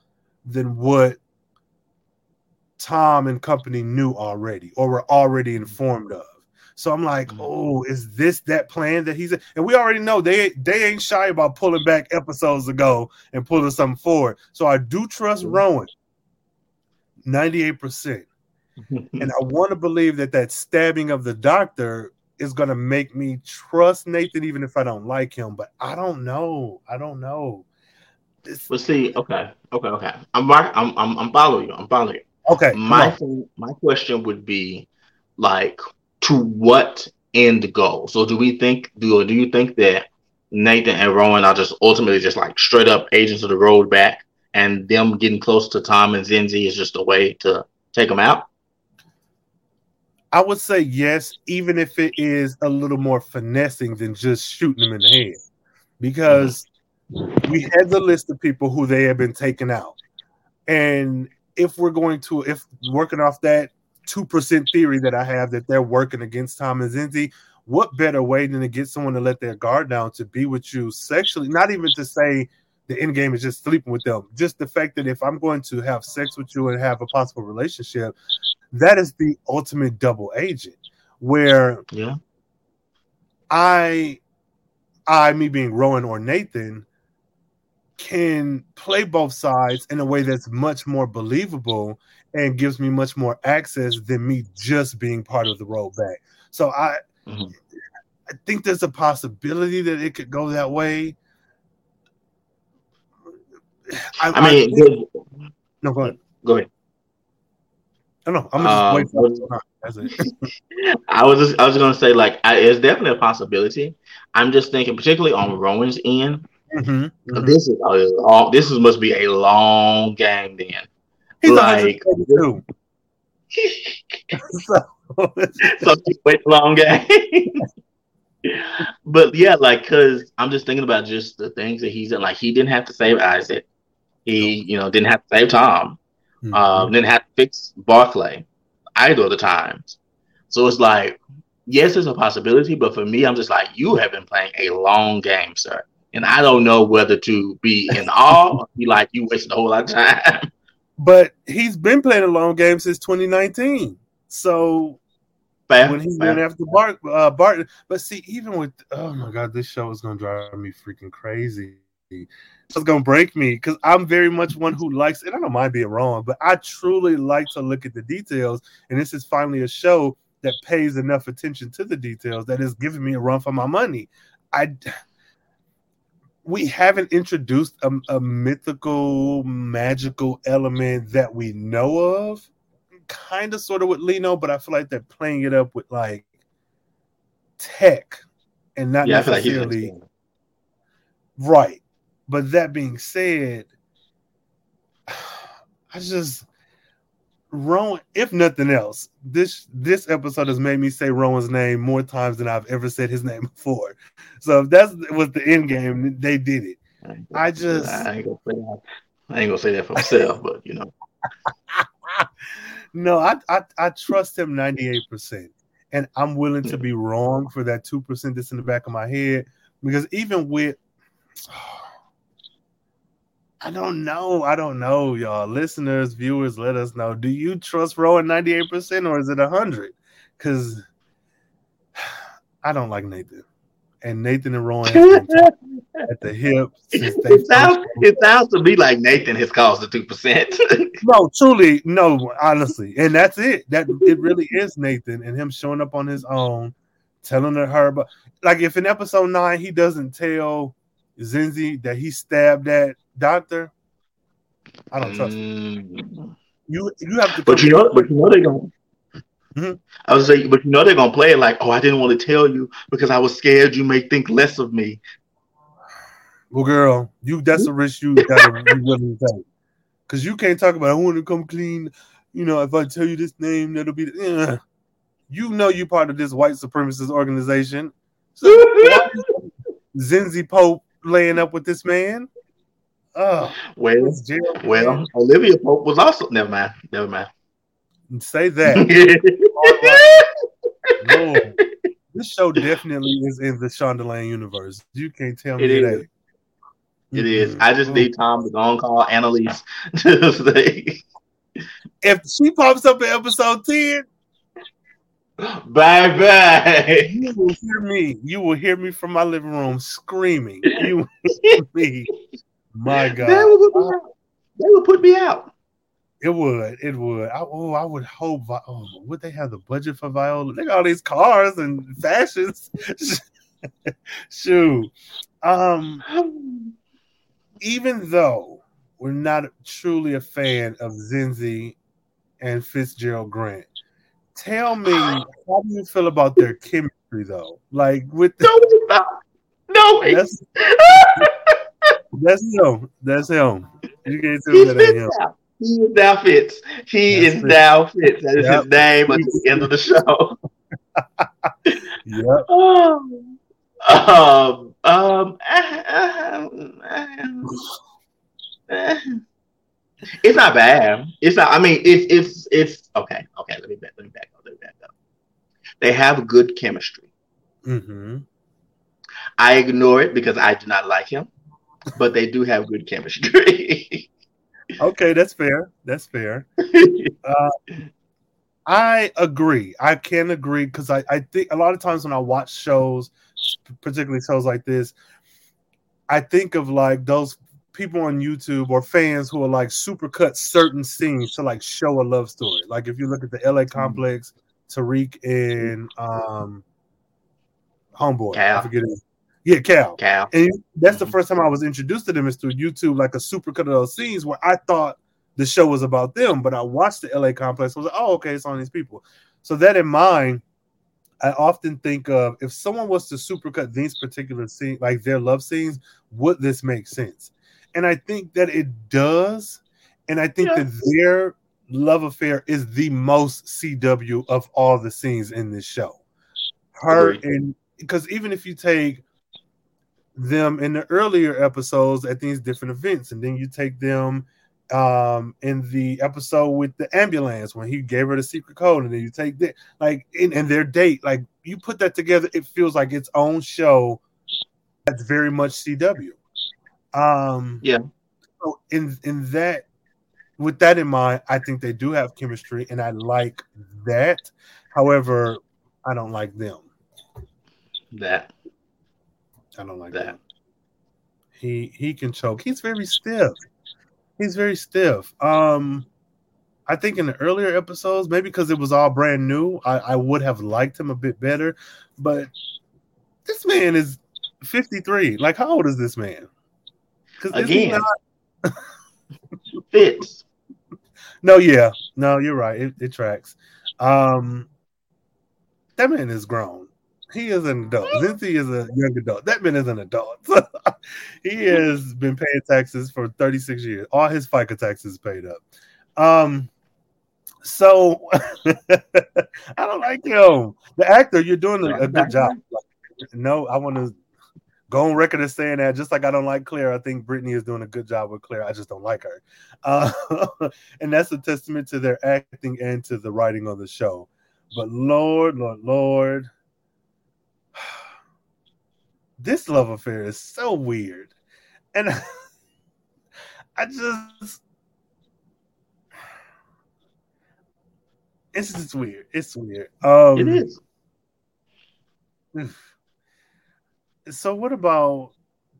than what Tom and company knew already or were already informed of. So I'm like, Mhm. oh, is this that plan that he's and we already know they they ain't shy about pulling back episodes ago and pulling something forward. So I do trust Mhm. Rowan 98%. And I want to believe that that stabbing of the doctor is going to make me trust Nathan even if I don't like him, but I don't know. I don't know. It's, Well, see, okay, okay, okay. I'm. I'm, I'm, I'm following you. I'm following you. okay, My thing, my question would be, like, to what end goal? So, do we think, do do you think that Nathan and Rowan are just ultimately just like straight up agents of the rollback, and them getting close to Tom and Zenzi is just a way to take them out? I would say yes, even if it is a little more finessing than just shooting them in the head, because we had the list of people who they have been taken out, and if we're going to, if working off that two percent theory that I have that they're working against Tom and Zenzi, what better way than to get someone to let their guard down to be with you sexually? Not even to say the end game is just sleeping with them, just the fact that if I'm going to have sex with you and have a possible relationship, that is the ultimate double agent where Yeah. I, I, me being Rowan or Nathan, can play both sides in a way that's much more believable and gives me much more access than me just being part of the rollback. So I, Mhm. I think there's a possibility that it could go that way. I, I mean, think- no, go ahead. go ahead. I don't know. I'm gonna just Um, wait for it. That's it. I was just, I was gonna say like I, it's definitely a possibility. I'm just thinking, particularly on Rowan's end, Mhm, mhm. this is all this is must be a long game. Then He's like- so, so wait a long game. but yeah, like because I'm just thinking about just the things that he's done. Like he didn't have to save Isaac. He you know didn't have to save Tom. Mhm. Um, didn't have to fix Barclay either of the times. So it's like, yes, it's a possibility, but for me, I'm just like, you have been playing a long game, sir. And I don't know whether to be in awe or be like, you wasted a whole lot of time. but he's been playing a long game since 2019. So Fair, when he fair. went after Bart, uh, Barton, but see, even with oh my god, this show is gonna drive me freaking crazy. It's gonna break me because I'm very much one who likes, and I don't mind being wrong, but I truly like to look at the details. And this is finally a show that pays enough attention to the details that is giving me a run for my money. I we haven't introduced a, a mythical, magical element that we know of. Kind of, sort of with Lino, but I feel like they're playing it up with like tech and not yeah, feel like necessarily right. But that being said, I just Rowan, if nothing else, this this episode has made me say Rowan's name more times than I've ever said his name before. So if that's was the end game, they did it. I I just- I ain't gonna say that. I ain't gonna say that for myself, but you know, No, I I, I trust him 98%. And I'm willing to be wrong for that 2% that's in the back of my head. Because even with I don't know. I don't know, y'all. Listeners, viewers, let us know. Do you trust Rowan 98% or is it 100? Because I don't like Nathan. And Nathan and Rowan have been talking at the hip it sounds it sounds to me like Nathan has caused the two percent. No, truly, no, honestly. And that's it. That it really is Nathan and him showing up on his own, telling her about like if in episode nine he doesn't tell Zenzi that he stabbed that doctor, I don't trust him. Mm. You you have to But you know, but you know they're gonna. Mhm. I was saying, but you know they're gonna play it like, oh, I didn't want to tell you because I was scared you may think less of me. Well, girl, you that's a risk you gotta be willing to take. Cause you can't talk about I want to come clean. You know, if I tell you this name, that'll be eh. you know you part of this white supremacist organization. So Zenzi Pope laying up with this man? Oh, Well, well, Olivia Pope was also never mind, never mind. say that. Lord show definitely is in the Shondaland universe. You can't tell me It is. that. It is. I just need Tom to go on call Annalise to say, If she pops up in episode 10, bye bye. you will hear me. You will hear me from my living room screaming. You will hear me. My They God. will put me out. They would put me out. It would. It would. I, oh, I would hope. Oh, would they have the budget for Viola? They got all these cars and fashions. Shoot. Um, even though we're not truly a fan of Zenzi and Fitzgerald Grant, tell me how do you feel about their chemistry though? Like with the, No. No, that's that's him. That's him. You can't tell me that ain't him. He is now fits. He That's is Fitz. now fits. That is Yep. his name until the end of the show. Yep. um, um, it's not bad. It's not. I mean, it's it's it's okay. Okay, let me back. Let me back up. Let me back up. They have good chemistry. Mm-hmm. I ignore it because I do not like him, but they do have good chemistry. Okay, that's fair. That's fair. I agree. I can agree because I, I think a lot of times when I watch shows, particularly shows like this, I think of like those people on YouTube or fans who are like super cut certain scenes to like show a love story. Like if you look at the LA complex, Tariq and um Homeboy. I Cal. forget it. Yeah, Cal. Cal. And that's the Mhm. first time I was introduced to them is through YouTube, like a super cut of those scenes where I thought the show was about them, but I watched the LA complex. I was like, oh, okay, it's on these people. So that in mind, I often think of if someone was to supercut these particular scenes, like their love scenes, would this make sense? And I think that it does. And I think Yeah. that their love affair is the most CW of all the scenes in this show. Her and because even if you take them in the earlier episodes at these different events, and then you take them um in the episode with the ambulance when he gave her the secret code, and then you take that like in, in their date, like you put that together, it feels like its own show that's very much CW. Um Yeah. So in in that with that in mind, I think they do have chemistry, and I like that. However, I don't like them. That. I don't like That. that. He he can choke. He's very stiff. He's very stiff. Um, I think in the earlier episodes, maybe because it was all brand new, I, I would have liked him a bit better. But this man is 53. Like, how old is this man? Because Again. Fits. No, yeah, no, you're right. It, it tracks. Um, that man is grown. He is an adult. Zenzi is a young adult. That man is an adult. he has been paying taxes for 36 years. All his FICA taxes paid up. Um, so I don't like him. The actor, you're doing a, a good job. No, I want to go on record as saying that. Just like I don't like Claire, I think Brittany is doing a good job with Claire. I just don't like her, uh, and that's a testament to their acting and to the writing on the show. But Lord, Lord, Lord, this love affair is so weird, and I just. It's just weird. It's weird. Um, It is. So what about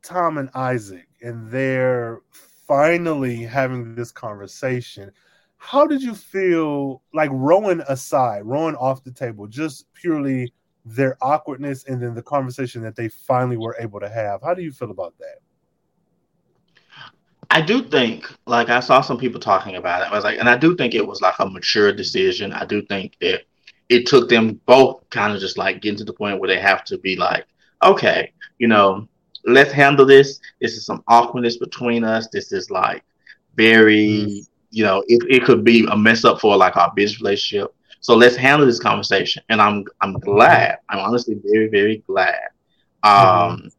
Tom and Isaac and they're finally having this conversation? How did you feel like Rowan aside, Rowan off the table, just purely their awkwardness and then the conversation that they finally were able to have? How do you feel about that? I do think, like I saw some people talking about it. I was like, and I do think it was like a mature decision. I do think that it took them both kind of just like getting to the point where they have to be like, okay, you know, let's handle this. This is some awkwardness between us. This is like very, mm-hmm. you know, it, it could be a mess up for like our business relationship. So let's handle this conversation. And I'm I'm glad. I'm honestly very, very glad um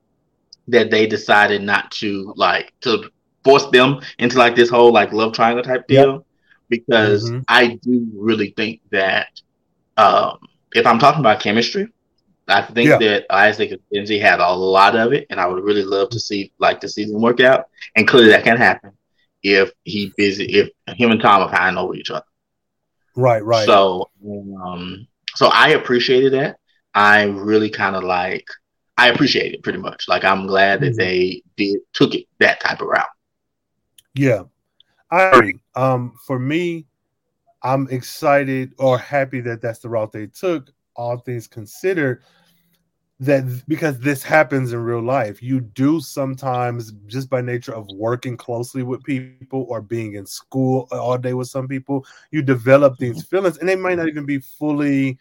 that they decided not to like to force them into like this whole like love triangle type deal because Mhm. I do really think that um if I'm talking about chemistry, I think Yeah. that Isaac and Benji had a lot of it, and I would really love to see like the season work out. And clearly, that can happen if he busy if him and Tom are fine over each other. Right, right. So, um, so I appreciated that. I really kind of like I appreciate it pretty much. Like I'm glad that Mhm. they did took it that type of route. Yeah, I agree. Um, for me, I'm excited or happy that that's the route they took. All things considered, that because this happens in real life, you do sometimes just by nature of working closely with people or being in school all day with some people, you develop these feelings, and they might not even be fully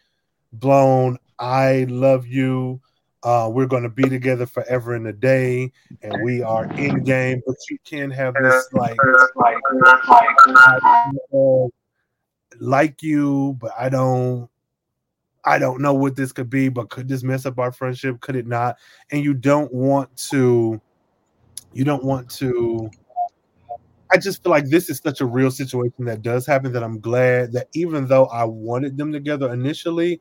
blown. I love you. Uh, we're going to be together forever and a day, and we are in game. But you can have this like, like, uh, like you, but I don't. I don't know what this could be, but could this mess up our friendship? Could it not? And you don't want to. You don't want to. I just feel like this is such a real situation that does happen that I'm glad that even though I wanted them together initially,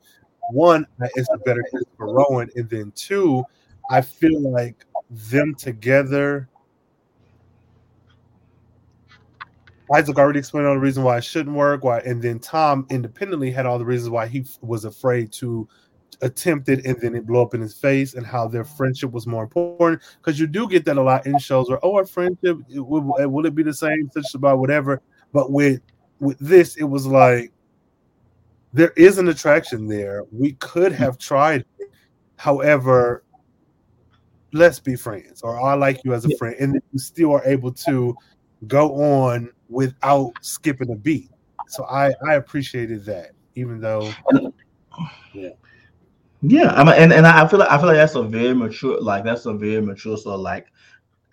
one, it's a better case for Rowan, and then two, I feel like them together. Isaac already explained all the reasons why it shouldn't work. Why, and then Tom independently had all the reasons why he f- was afraid to attempt it, and then it blew up in his face, and how their friendship was more important. Because you do get that a lot in shows where, oh, our friendship it will, will it be the same? Such about whatever. But with with this, it was like there is an attraction there. We could have tried it. However, let's be friends, or I like you as a friend, and then you still are able to go on without skipping a beat. So I I appreciated that, even though Yeah, I mean, and, and I feel like I feel like that's a very mature, like that's a very mature sort of like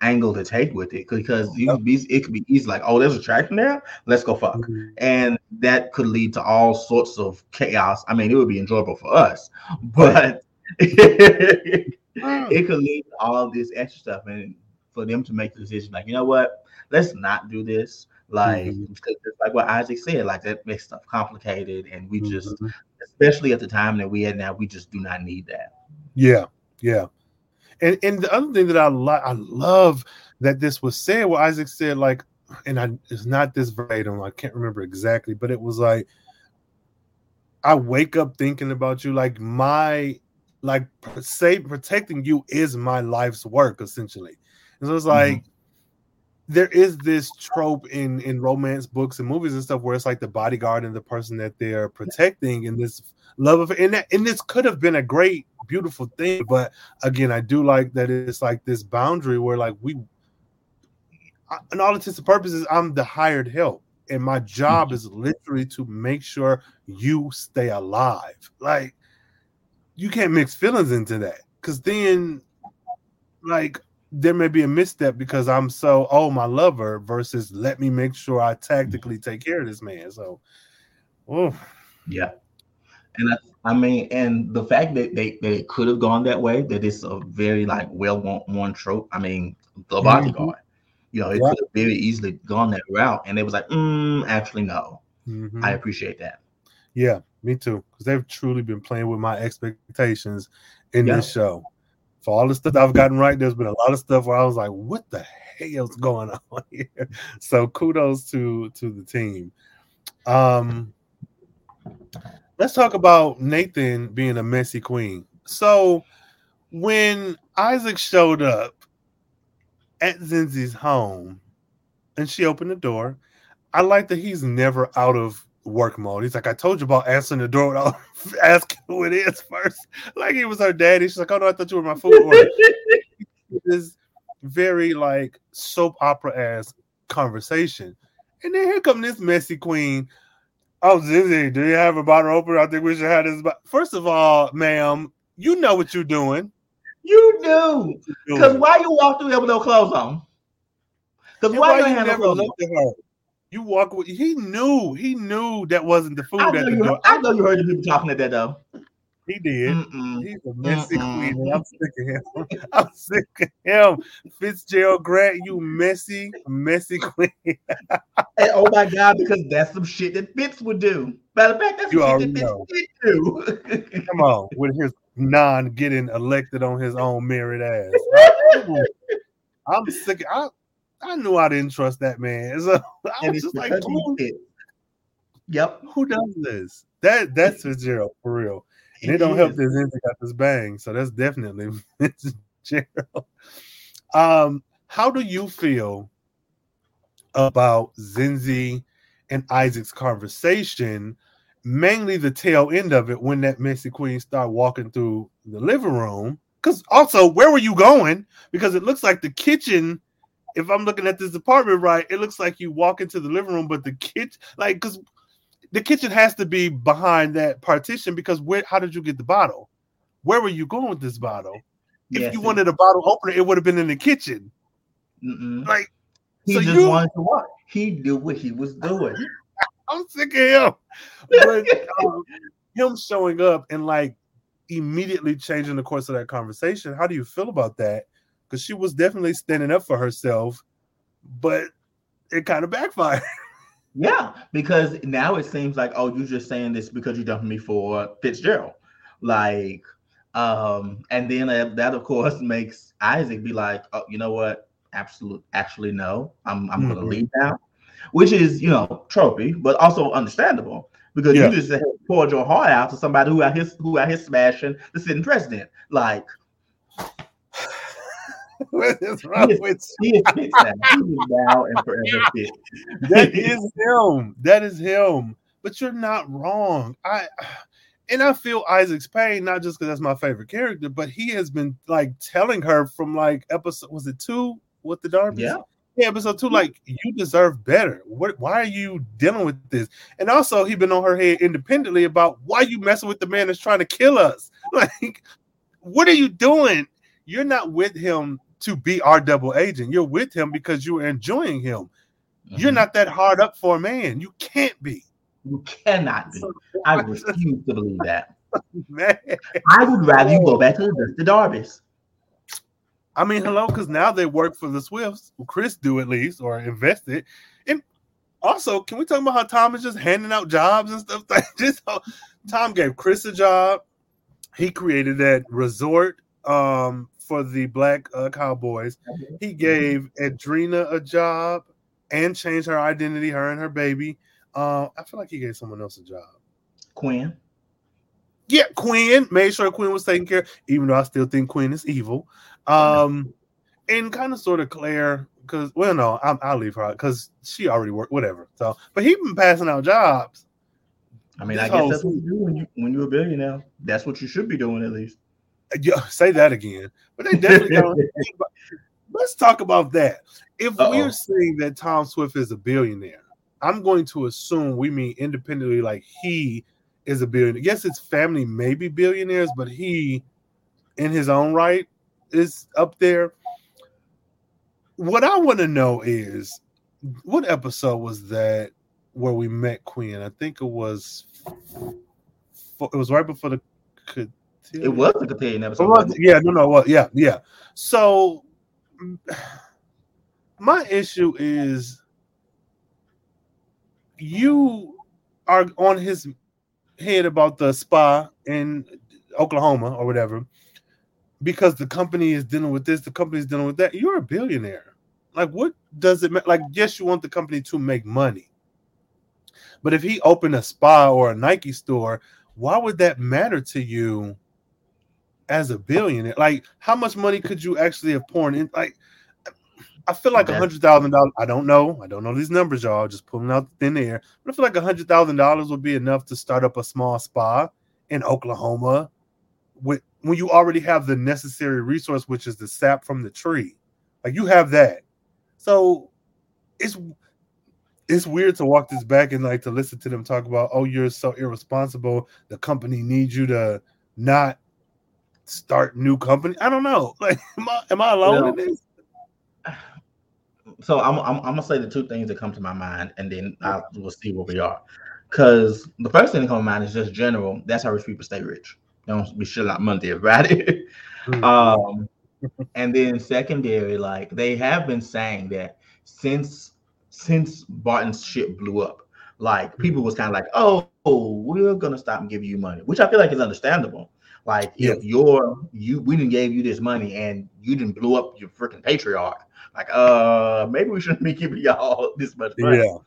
angle to take with it because you could be, it could be easy like, oh, there's attraction there, let's go fuck, mm-hmm. and that could lead to all sorts of chaos. I mean, it would be enjoyable for us, but it could lead to all of this extra stuff, and for them to make the decision, like, you know what, let's not do this. Like, Mhm. because like what Isaac said, like that makes stuff complicated, and we just Mhm. especially at the time that we had now, we just do not need that. Yeah, yeah. And and the other thing that I like, I love that this was said. What Isaac said, like, and I it's not this verbatim. I can't remember exactly, but it was like, I wake up thinking about you. Like my, like say protecting you is my life's work essentially. And so it's like. There is this trope in in romance books and movies and stuff where it's like the bodyguard and the person that they're protecting and this love of and that and this could have been a great beautiful thing but again i do like that it's like this boundary where like we in all intents and purposes i'm the hired help and my job is literally to make sure you stay alive. Like you can't mix feelings into that because then like there may be a misstep because i'm so oh my lover versus let me make sure i tactically take care of this man so oh Yeah. And I, I mean, and the fact that they, that it could have gone that way, that it's a very like well worn trope. I mean, the bodyguard, you know, it Yeah. could have very easily gone that route, and it was like, mm, actually, no. mhm. I appreciate that. Yeah, me too. Because they've truly been playing with my expectations in Yeah. this show. For all the stuff I've gotten right, there's been a lot of stuff where I was like, "What the hell's going on here?" So kudos to to the team. Um, let's talk about Nathan being a messy queen. So when Isaac showed up at Zenzi's home and she opened the door, I like that he's never out of work mode. He's like, I told you about answering the door without asking who it is first. Like he was her daddy. She's like, Oh no, I thought you were my food order. this very like soap opera ass conversation. And then here come this messy queen. Oh, Zizi, do you have a bottle opener? I think we should have this. But first of all, ma'am, you know what you're doing. You do, because why you walk through there with no clothes on? Because why, why you you have no never clothes on? looked at her? You walk with. He knew. He knew that wasn't the food I at know, the you, door. I know you heard the people talking at that though. He did. Mm-mm. He's a messy Mm-mm. queen, I'm sick of him. I'm sick of him. Fitzgerald Grant, you messy, messy queen. And, oh my god, because that's some shit that Fitz would do. Matter of fact, that's You some shit that know. Fitz would do. Come on, with his non getting elected on his own merit ass. I'm sick. I I knew I didn't trust that man. So I was just like, who. Yep. who does this? That that's Fitzgerald for real. And it don't help that Zenzi got this bang. So that's definitely Fitzgerald. Um, how do you feel about Zenzi and Isaac's conversation? Mainly the tail end of it when that Messy Queen started walking through the living room. Because also, where were you going? Because it looks like the kitchen. If I'm looking at this apartment right, it looks like you walk into the living room, but the kitchen, like, because the kitchen has to be behind that partition. Because where? How did you get the bottle? Where were you going with this bottle? If Yes, you wanted a bottle opener, it would have been in the kitchen. Mm-mm. Like, He so just you- wanted to watch. He knew what he was doing. I'm sick of him. But um, him showing up and like immediately changing the course of that conversation. How do you feel about that? Because she was definitely standing up for herself, but it kind of backfired. Yeah, because now it seems like, oh, you're just saying this because you dumped me for Fitzgerald. Like, um, and then uh, that of course makes Isaac be like, oh, you know what? Absolute, actually, no, I'm I'm gonna Mhm. leave now, which is you know trophy, but also understandable because Yeah. you just poured your heart out to somebody who out here who out here smashing the sitting president. Like, what is wrong with he is fit now. He is now and forever fit. that is him. That is him. But you're not wrong. I and I feel Isaac's pain not just because that's my favorite character, but he has been like telling her from like episode was it two with the Darby? Yeah. Yeah, episode two, like you deserve better. What why are you dealing with this? And also he been on her head independently about why you messing with the man that's trying to kill us. Like, what are you doing? You're not with him to be our double agent. You're with him because you are enjoying him. You're Mhm. not that hard up for a man. You can't be. You cannot be. I refuse to believe that. Man. I would rather you go back to the Dusty Darbies. I mean, hello, because now they work for the Swifts. Well, Chris do at least, or invested. And also, can we talk about how Tom is just handing out jobs and stuff? Just how Tom gave Chris a job. He created that resort um, for the Black uh, Cowboys. He gave Adrena a job and changed her identity, her and her baby. Uh, I feel like he gave someone else a job. Quinn. Yeah, Quinn made sure Queen was taken care, of, even though I still think Queen is evil. Um, and kind of sort of Claire, because well, no, I'm, I'll leave her out because she already worked, whatever. So, but he been passing out jobs. I mean, I guess that's what you do when you when you're a billionaire. That's what you should be doing at least. Yeah, say that again. But they definitely don't. Let's talk about that. If Uh-oh. we're saying that Tom Swift is a billionaire, I'm going to assume we mean independently, like he is a billionaire. Yes, his family may be billionaires, but he, in his own right, is up there. What I want to know is what episode was that where we met Quinn? I think it was. It was right before the. It was the Cotillion episode. Was- yeah, no, no, what? Yeah, yeah. So, my issue is you are on his head about the spa in Oklahoma or whatever because the company is dealing with this, the company is dealing with that. You're a billionaire. Like, what does it matter? Like, yes, you want the company to make money, but if he opened a spa or a Nike store, why would that matter to you? As a billionaire. Like, how much money could you actually have poured in? Like, I feel like a hundred thousand dollars. I don't know. I don't know these numbers, y'all. Just pulling out thin air. But I feel like a hundred thousand dollars would be enough to start up a small spa in Oklahoma, with when you already have the necessary resource, which is the sap from the tree. Like you have that. So it's it's weird to walk this back and like to listen to them talk about, oh, you're so irresponsible. The company needs you to not start new company. I don't know. Like, am I am I alone Well, in this? So I'm, I'm I'm gonna say the two things that come to my mind, and then I will see where we are. Because the first thing that comes to mind is just general. That's how rich people stay rich. They don't be shilling out money, right? Hmm. um, and then secondary, like they have been saying that since since Barton's ship blew up, like people was kind of like, oh, we're gonna stop and give you money, which I feel like is understandable. Like Yeah. if you're you we didn't gave you this money and you didn't blow up your freaking patriarch, like uh maybe we shouldn't be giving y'all this much money. Yeah.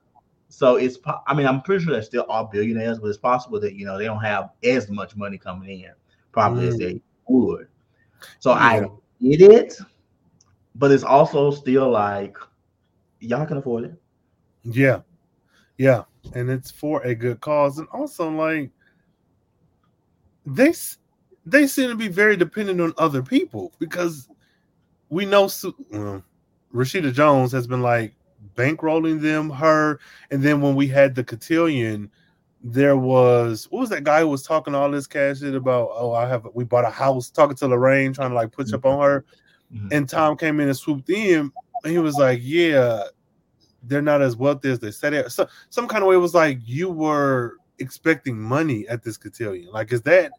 So it's I mean I'm pretty sure they're still all billionaires, but it's possible that you know they don't have as much money coming in probably as Mm. they would. So I Yeah. get it, but it's also still like y'all can afford it. Yeah. Yeah. And it's for a good cause. And also like they s- they seem to be very dependent on other people because we know well, Rashida Jones has been like bankrolling them, her, and then when we had the cotillion, there was what was that guy who was talking all this cash shit about? Oh, I have we bought a house, talking to Lorraine, trying to like push up on her. Mhm. And Tom came in and swooped in, and he was like, "Yeah, they're not as wealthy as they said it." So some kind of way it was like you were expecting money at this cotillion. Like, is that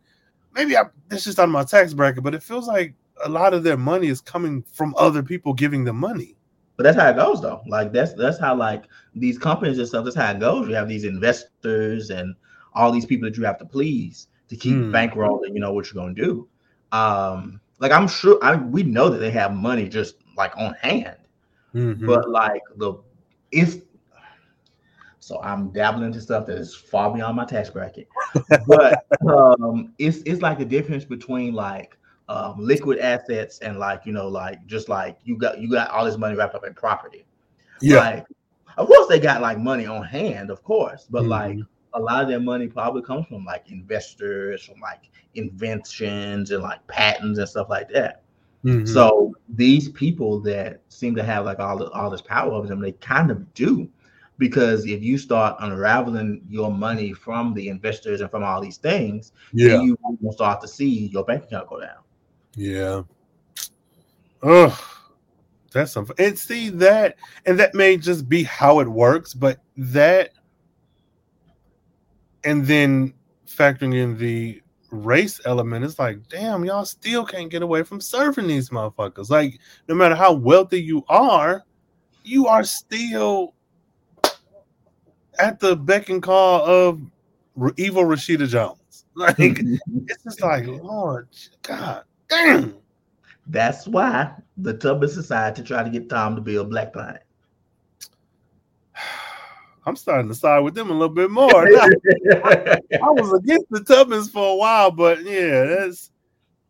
maybe I that's just on my tax bracket, but it feels like a lot of their money is coming from other people giving them money. But that's how it goes, though. Like that's that's how like these companies and stuff. That's how it goes. You have these investors and all these people that you have to please to keep Hmm. bankrolling. You know what you're gonna do. Um, like I'm sure I we know that they have money just like on hand, Mhm. but like the if so I'm dabbling into stuff that is far beyond my tax bracket. but um it's it's like the difference between like um liquid assets and like you know like just like you got you got all this money wrapped up in property. yeah, Like, of course, they got like money on hand, of course, but Mhm. like a lot of their money probably comes from like investors, from like inventions and like patents and stuff like that. Mhm. So these people that seem to have like all the, all this power over them, they kind of do, because if you start unraveling your money from the investors and from all these things, yeah, you will start to see your bank account go down. yeah. Oh, that's something. And see that, and that may just be how it works, but that, and then factoring in the race element, it's like, damn, y'all still can't get away from serving these motherfuckers. Like, no matter how wealthy you are, you are still at the beck and call of evil Rashida Jones. Like, it's just like, Lord, God damn. That's why the Tubman Society tried to get Tom to build Black Planet. I'm starting to side with them a little bit more. I was against the Tubmans for a while, but yeah, that's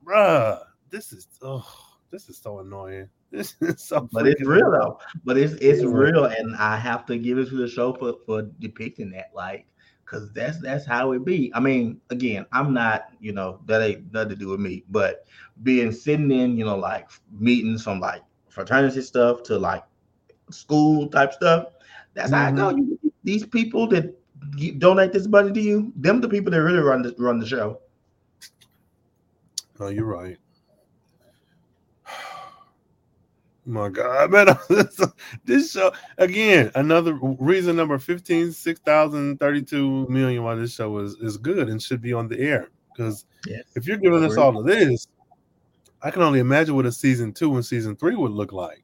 bruh. This is oh, this is so annoying. This is so but it's real annoying. though. But it's it's Yeah. real, and I have to give it to the show for for depicting that, like, because that's that's how it be. I mean, again, I'm not, you know, that ain't nothing to do with me, but being sitting in, you know, like meetings from like fraternity stuff to like school type stuff. That's how I go. Mm-hmm. You, these people that donate this money to you, them the people that really run the run the show. Oh, you're right. My God, man, this show again. Another reason number 15, 6,032 million why this show is, is good and should be on the air. Because Yes. if you're giving us all of this, I can only imagine what a season two and season three would look like.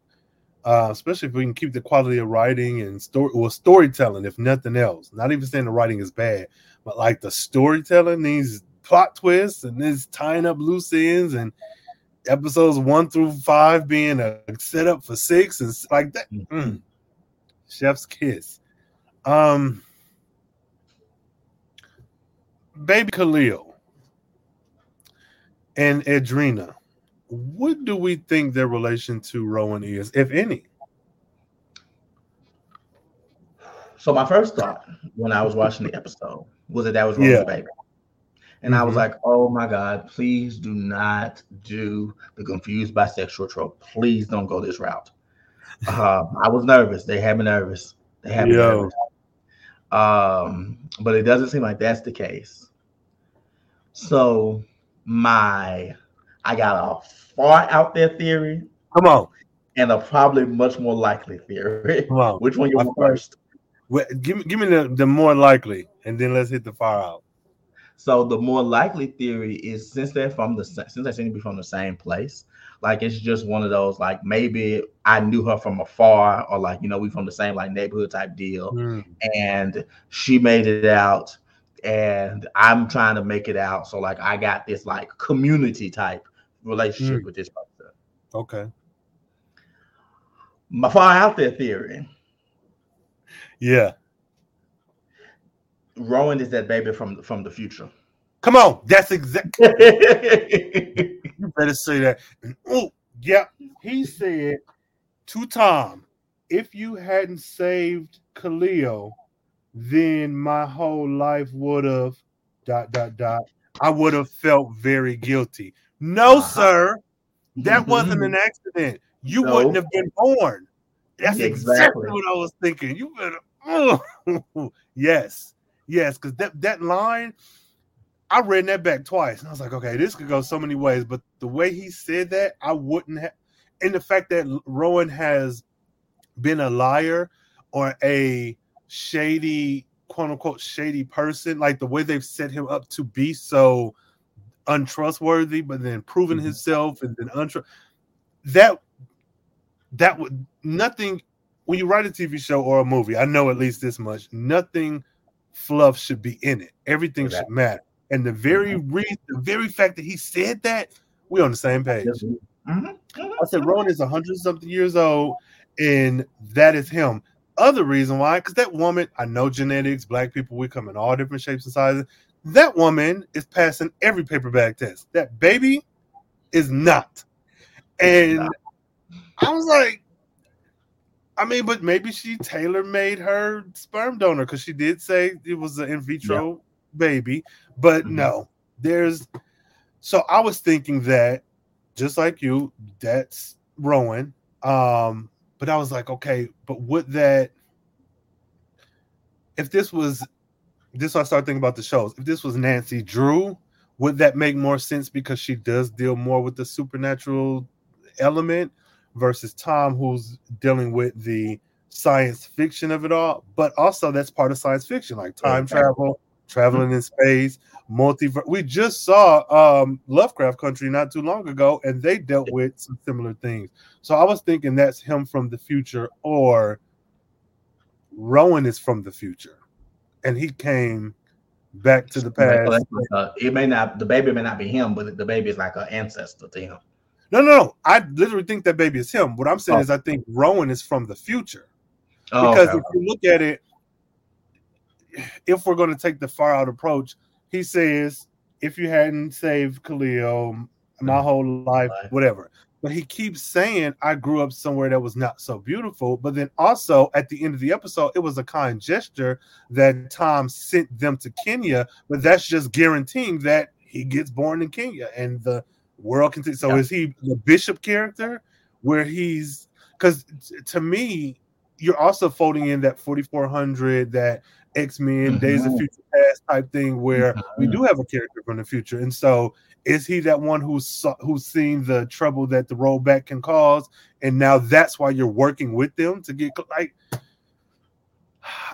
Uh, especially if we can keep the quality of writing and story well storytelling, if nothing else. Not even saying the writing is bad, but like the storytelling, these plot twists and this tying up loose ends and episodes one through five being a setup for six and like that. Mm. Chef's kiss. Um, baby Khalil and Adrena. What do we think their relation to Rowan is, if any? So my first thought when I was watching the episode was that that was Rowan's Yeah. baby. And I was Mhm. like, oh my God, please do not do the confused bisexual trope. Please don't go this route. Um, I was nervous. They had me nervous. They had me Yo. nervous. Um, but it doesn't seem like that's the case. So my I got a far out there theory Come on, and a probably much more likely theory. come on. Which one you want first-? Wait, give me, give me the, the more likely, and then let's hit the far out. So the more likely theory is since they're from the since they seem to be from the same place, like it's just one of those like maybe I knew her from afar or like you know we from the same like neighborhood type deal, Mm. and she made it out, and I'm trying to make it out. So like I got this like community type relationship Mm. with this person. Okay. My far out there theory. Yeah. Rowan is that baby from from the future. Come on. That's exactly. You better say that. Oh, yeah. He said to Tom, if you hadn't saved Khalil, then my whole life would have dot dot dot. I would have felt very guilty. No, Uh-huh. sir. That wasn't an accident. You No. wouldn't have been born. That's exactly, Exactly. what I was thinking. You better oh. yes. Yes, because that, that line, I read that back twice, and I was like, okay, this could go so many ways. But the way he said that, I wouldn't have. And the fact that Rowan has been a liar or a shady, quote unquote, shady person, like the way they've set him up to be so untrustworthy, but then proving Mhm. himself and then untrust that that would nothing when you write a TV show or a movie, I know at least this much, nothing fluff should be in it. Everything should matter. And the very mm-hmm. reason, the very fact that he said that, we're on the same page. Mhm. I said mm-hmm. Rowan is hundred something years old, and that is him. Other reason why, because that woman, I know genetics, black people, we come in all different shapes and sizes. That woman is passing every paper bag test. That baby is not. And not. I was like, I mean, but maybe she tailor made her sperm donor because she did say it was an in vitro baby. But Mhm. no, there's so I was thinking that just like you, that's Rowan. Um, but I was like, okay, but would that if this was this I started thinking about the shows, if this was Nancy Drew, would that make more sense because she does deal more with the supernatural element versus Tom, who's dealing with the science fiction of it all, but also that's part of science fiction, like time Exactly. travel, traveling in space, multiverse. We just saw um Lovecraft Country not too long ago, and they dealt with some similar things. So I was thinking that's him from the future, or Rowan is from the future, and he came back to the past. Uh, it may not the baby may not be him, but the baby is like an ancestor to him. No, no, no. I literally think that baby is him. What I'm saying Oh. is, I think Rowan is from the future. Oh, because okay. if you look at it, if we're going to take the far out approach, he says, if you hadn't saved Khalil, my Mhm. whole Life. whatever. But he keeps saying, I grew up somewhere that was not so beautiful. But then also at the end of the episode, it was a kind gesture that Tom sent them to Kenya, but that's just guaranteeing that he gets born in Kenya and the world can. So Yeah. is he the bishop character where he's because to me, you're also folding in that 4400, that X Men, Days of. Future Past type thing, where we Mhm. do have a character from the future. And so, is he that one who's saw, who's seen the trouble that the rollback can cause, and now that's why you're working with them to get like?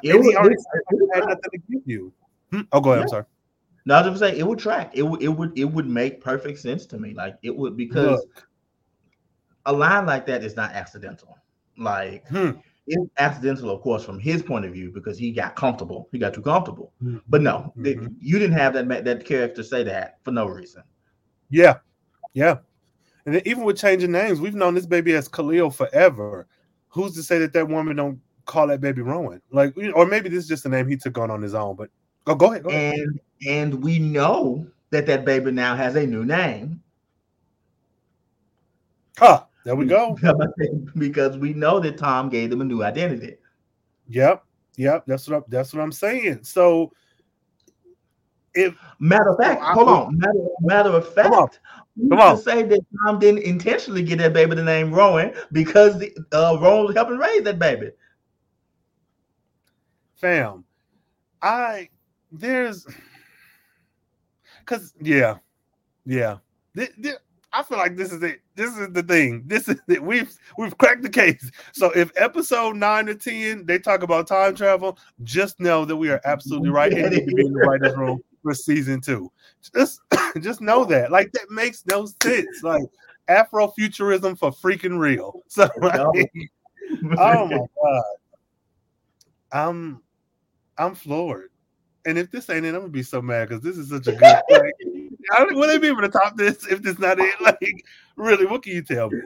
It he already it- said it had nothing to give you. Hmm? Oh, go ahead. I'm sorry. No, I was gonna say it would track. It would it would it would make perfect sense to me. Like it would because Look. a line like that is not accidental. Like Hmm. it's accidental, of course, from his point of view because he got comfortable. He got too comfortable. But no, Mhm. you didn't have that that character say that for no reason. Yeah, yeah. And even with changing names, we've known this baby as Khalil forever. Who's to say that that woman don't call that baby Rowan? Like, or maybe this is just a name he took on on his own. But oh, go ahead. Go ahead. And and we know that that baby now has a new name Huh. There we go. because we know that Tom gave them a new identity. Yep. Yep. That's what I'm, that's what I'm saying. So if Matter of fact, I hold on. Matter, matter of Come on. fact, we Come can on. say that Tom didn't intentionally get that baby the name Rowan because the, uh, Rowan was helping raise that baby. fam, I there's because yeah, yeah. Thi- thi- I feel like this is it. This is the thing. This is it. We've we've cracked the case. So if episode nine or ten they talk about time travel, just know that we are absolutely right and need to be in the writers' room for season two. Just just know that. Like that makes no sense. Like Afrofuturism for freaking real. So like, oh my god. I'm I'm floored. And if this ain't it, I'm gonna be so mad because this is such a good. Like, I, will they be able to top this if this not it? Like, really, what can you tell me?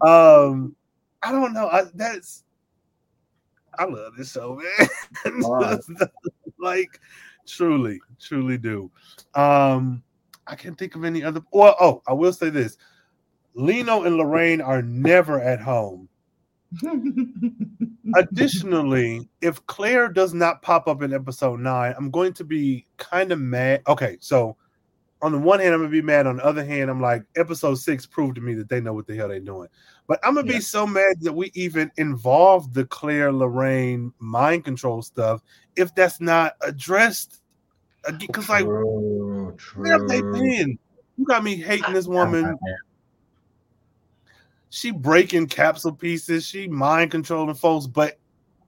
Um, I don't know. I, that's I love this show, man. like, truly, truly do. Um, I can't think of any other. Well, oh, I will say this: Lino and Lorraine are never at home. Additionally, if Claire does not pop up in episode nine, I'm going to be kind of mad. Okay, so on the one hand, I'm gonna be mad. On the other hand, I'm like, episode six proved to me that they know what the hell they're doing. But I'm gonna yeah. be so mad that we even involved the Claire Lorraine mind control stuff if that's not addressed. Because like, true, where have they been? You got me hating this woman. She breaking capsule pieces. She mind controlling folks, but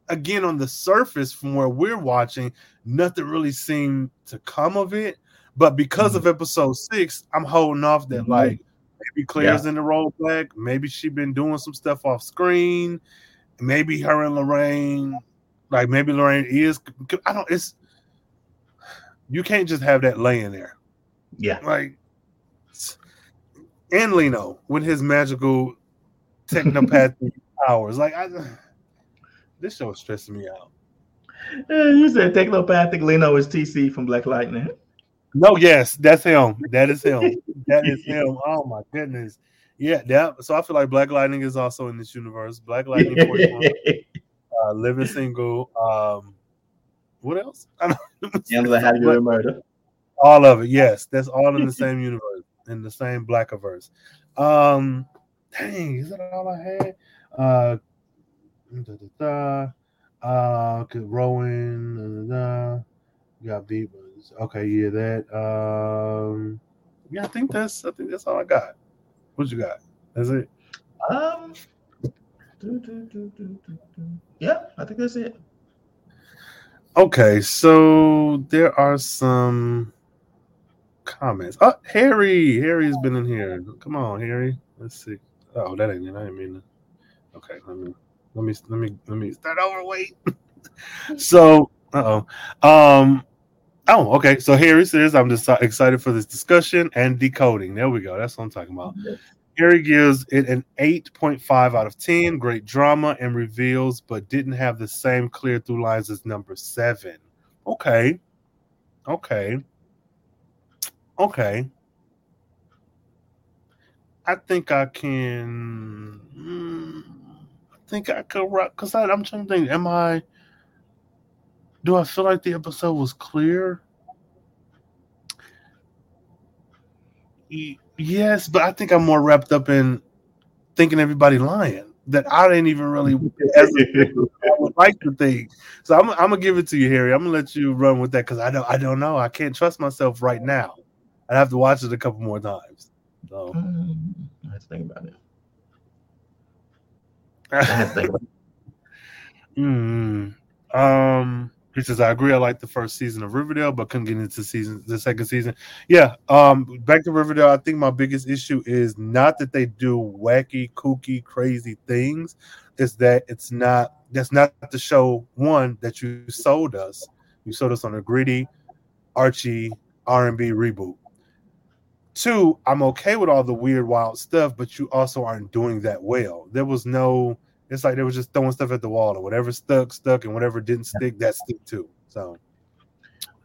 again, on the surface, from where we're watching, nothing really seemed to come of it. But because mm-hmm. of episode six, I'm holding off that mm-hmm. like maybe Claire's yeah. in the rollback. Maybe she been doing some stuff off screen. Maybe her and Lorraine, like maybe Lorraine is. I don't. It's you can't just have that laying there. Yeah, like and Lino with his magical technopathic powers. Like I, this show is stressing me out. You said technopathic Lino is TC from Black Lightning. No, yes, that's him. That is him. that is him. Oh my goodness. Yeah, yeah. So I feel like Black Lightning is also in this universe. Black Lightning, uh, living single. Um, what else? Angela How You Murder. All of it. Yes, that's all in the same universe, in the same Blackiverse. Um, dang, is that all I had? Uh, da, da, da, uh, Rowan, da, da, da. got beat Okay, yeah, that. Um, yeah, I think that's. I think that's all I got. What you got? That's it. Um. Do, do, do, yeah, I think that's it. Okay, so there are some comments. Oh, Harry, Harry's been in here. Come on, Harry. Let's see. Oh, that ain't it. I didn't mean to. Okay, let me let me let me let me start over. Wait. so, oh. Um, Oh, okay. So Harry says, I'm just excited for this discussion and decoding. There we go. That's what I'm talking about. Yes. Harry gives it an 8.5 out of 10. Great drama and reveals, but didn't have the same clear through lines as number seven. Okay. Okay. Okay. I think I can. Mm, I think I could rock because I'm trying to think. Am I? do I feel like the episode was clear? Yes, but I think I'm more wrapped up in thinking everybody lying that I didn't even really I would like to think. So I'm, I'm, gonna give it to you, Harry. I'm gonna let you run with that because I don't I don't know. I can't trust myself right now. I'd have to watch it a couple more times. So think about it. I have to think about it. mm, um he says, I agree. I like the first season of Riverdale, but couldn't get into season the second season. Yeah. Um, back to Riverdale, I think my biggest issue is not that they do wacky, kooky, crazy things. It's that it's not that's not the show one that you sold us. You sold us on a gritty Archie R and B reboot. Two, I'm okay with all the weird, wild stuff, but you also aren't doing that well. There was no it's like they were just throwing stuff at the wall, and whatever stuck, stuck, and whatever didn't stick, that stick too. So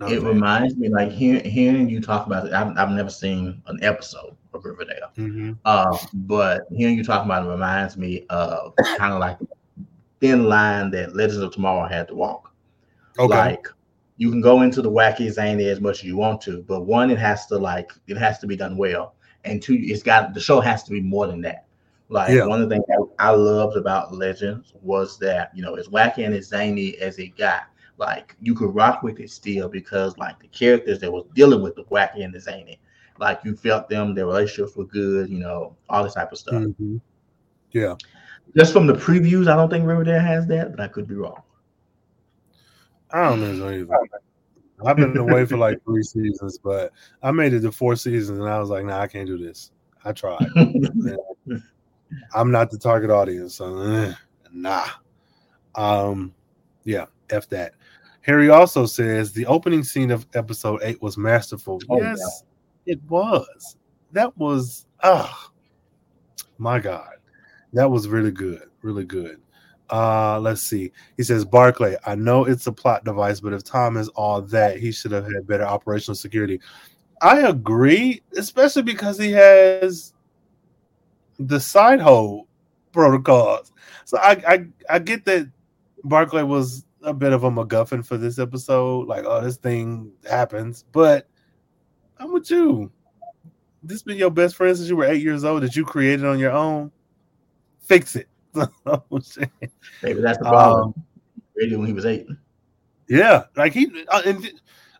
it reminds me, like hearing, hearing you talk about it. I've, I've never seen an episode of Riverdale, mm-hmm. uh, but hearing you talk about it reminds me of kind of like thin line that Legends of Tomorrow had to walk. Okay. Like you can go into the wacky zany as much as you want to, but one, it has to like it has to be done well, and two, it's got the show has to be more than that. Like yeah. one of the things I, loved about Legends was that you know as wacky and as zany as it got, like you could rock with it still because like the characters that was dealing with the wacky and the zany, like you felt them, their relationships were good, you know, all this type of stuff. Mm-hmm. Yeah. Just from the previews, I don't think Riverdale has that, but I could be wrong. I don't know either. I've been away for like three seasons, but I made it to four seasons, and I was like, "Nah, I can't do this." I tried. I'm not the target audience. So, eh, nah. Um, yeah, f that. Harry also says the opening scene of episode eight was masterful. Oh, yes, it was. That was ah, my God, that was really good, really good. Uh, let's see. He says, Barclay, I know it's a plot device, but if Tom is all that, he should have had better operational security. I agree, especially because he has the side hole protocols. So I, I I get that Barclay was a bit of a MacGuffin for this episode. Like, oh, this thing happens, but I'm with you. This been your best friend since you were eight years old that you created on your own. Fix it. Maybe that's the problem. Um, when he was eight. Yeah, like he uh, and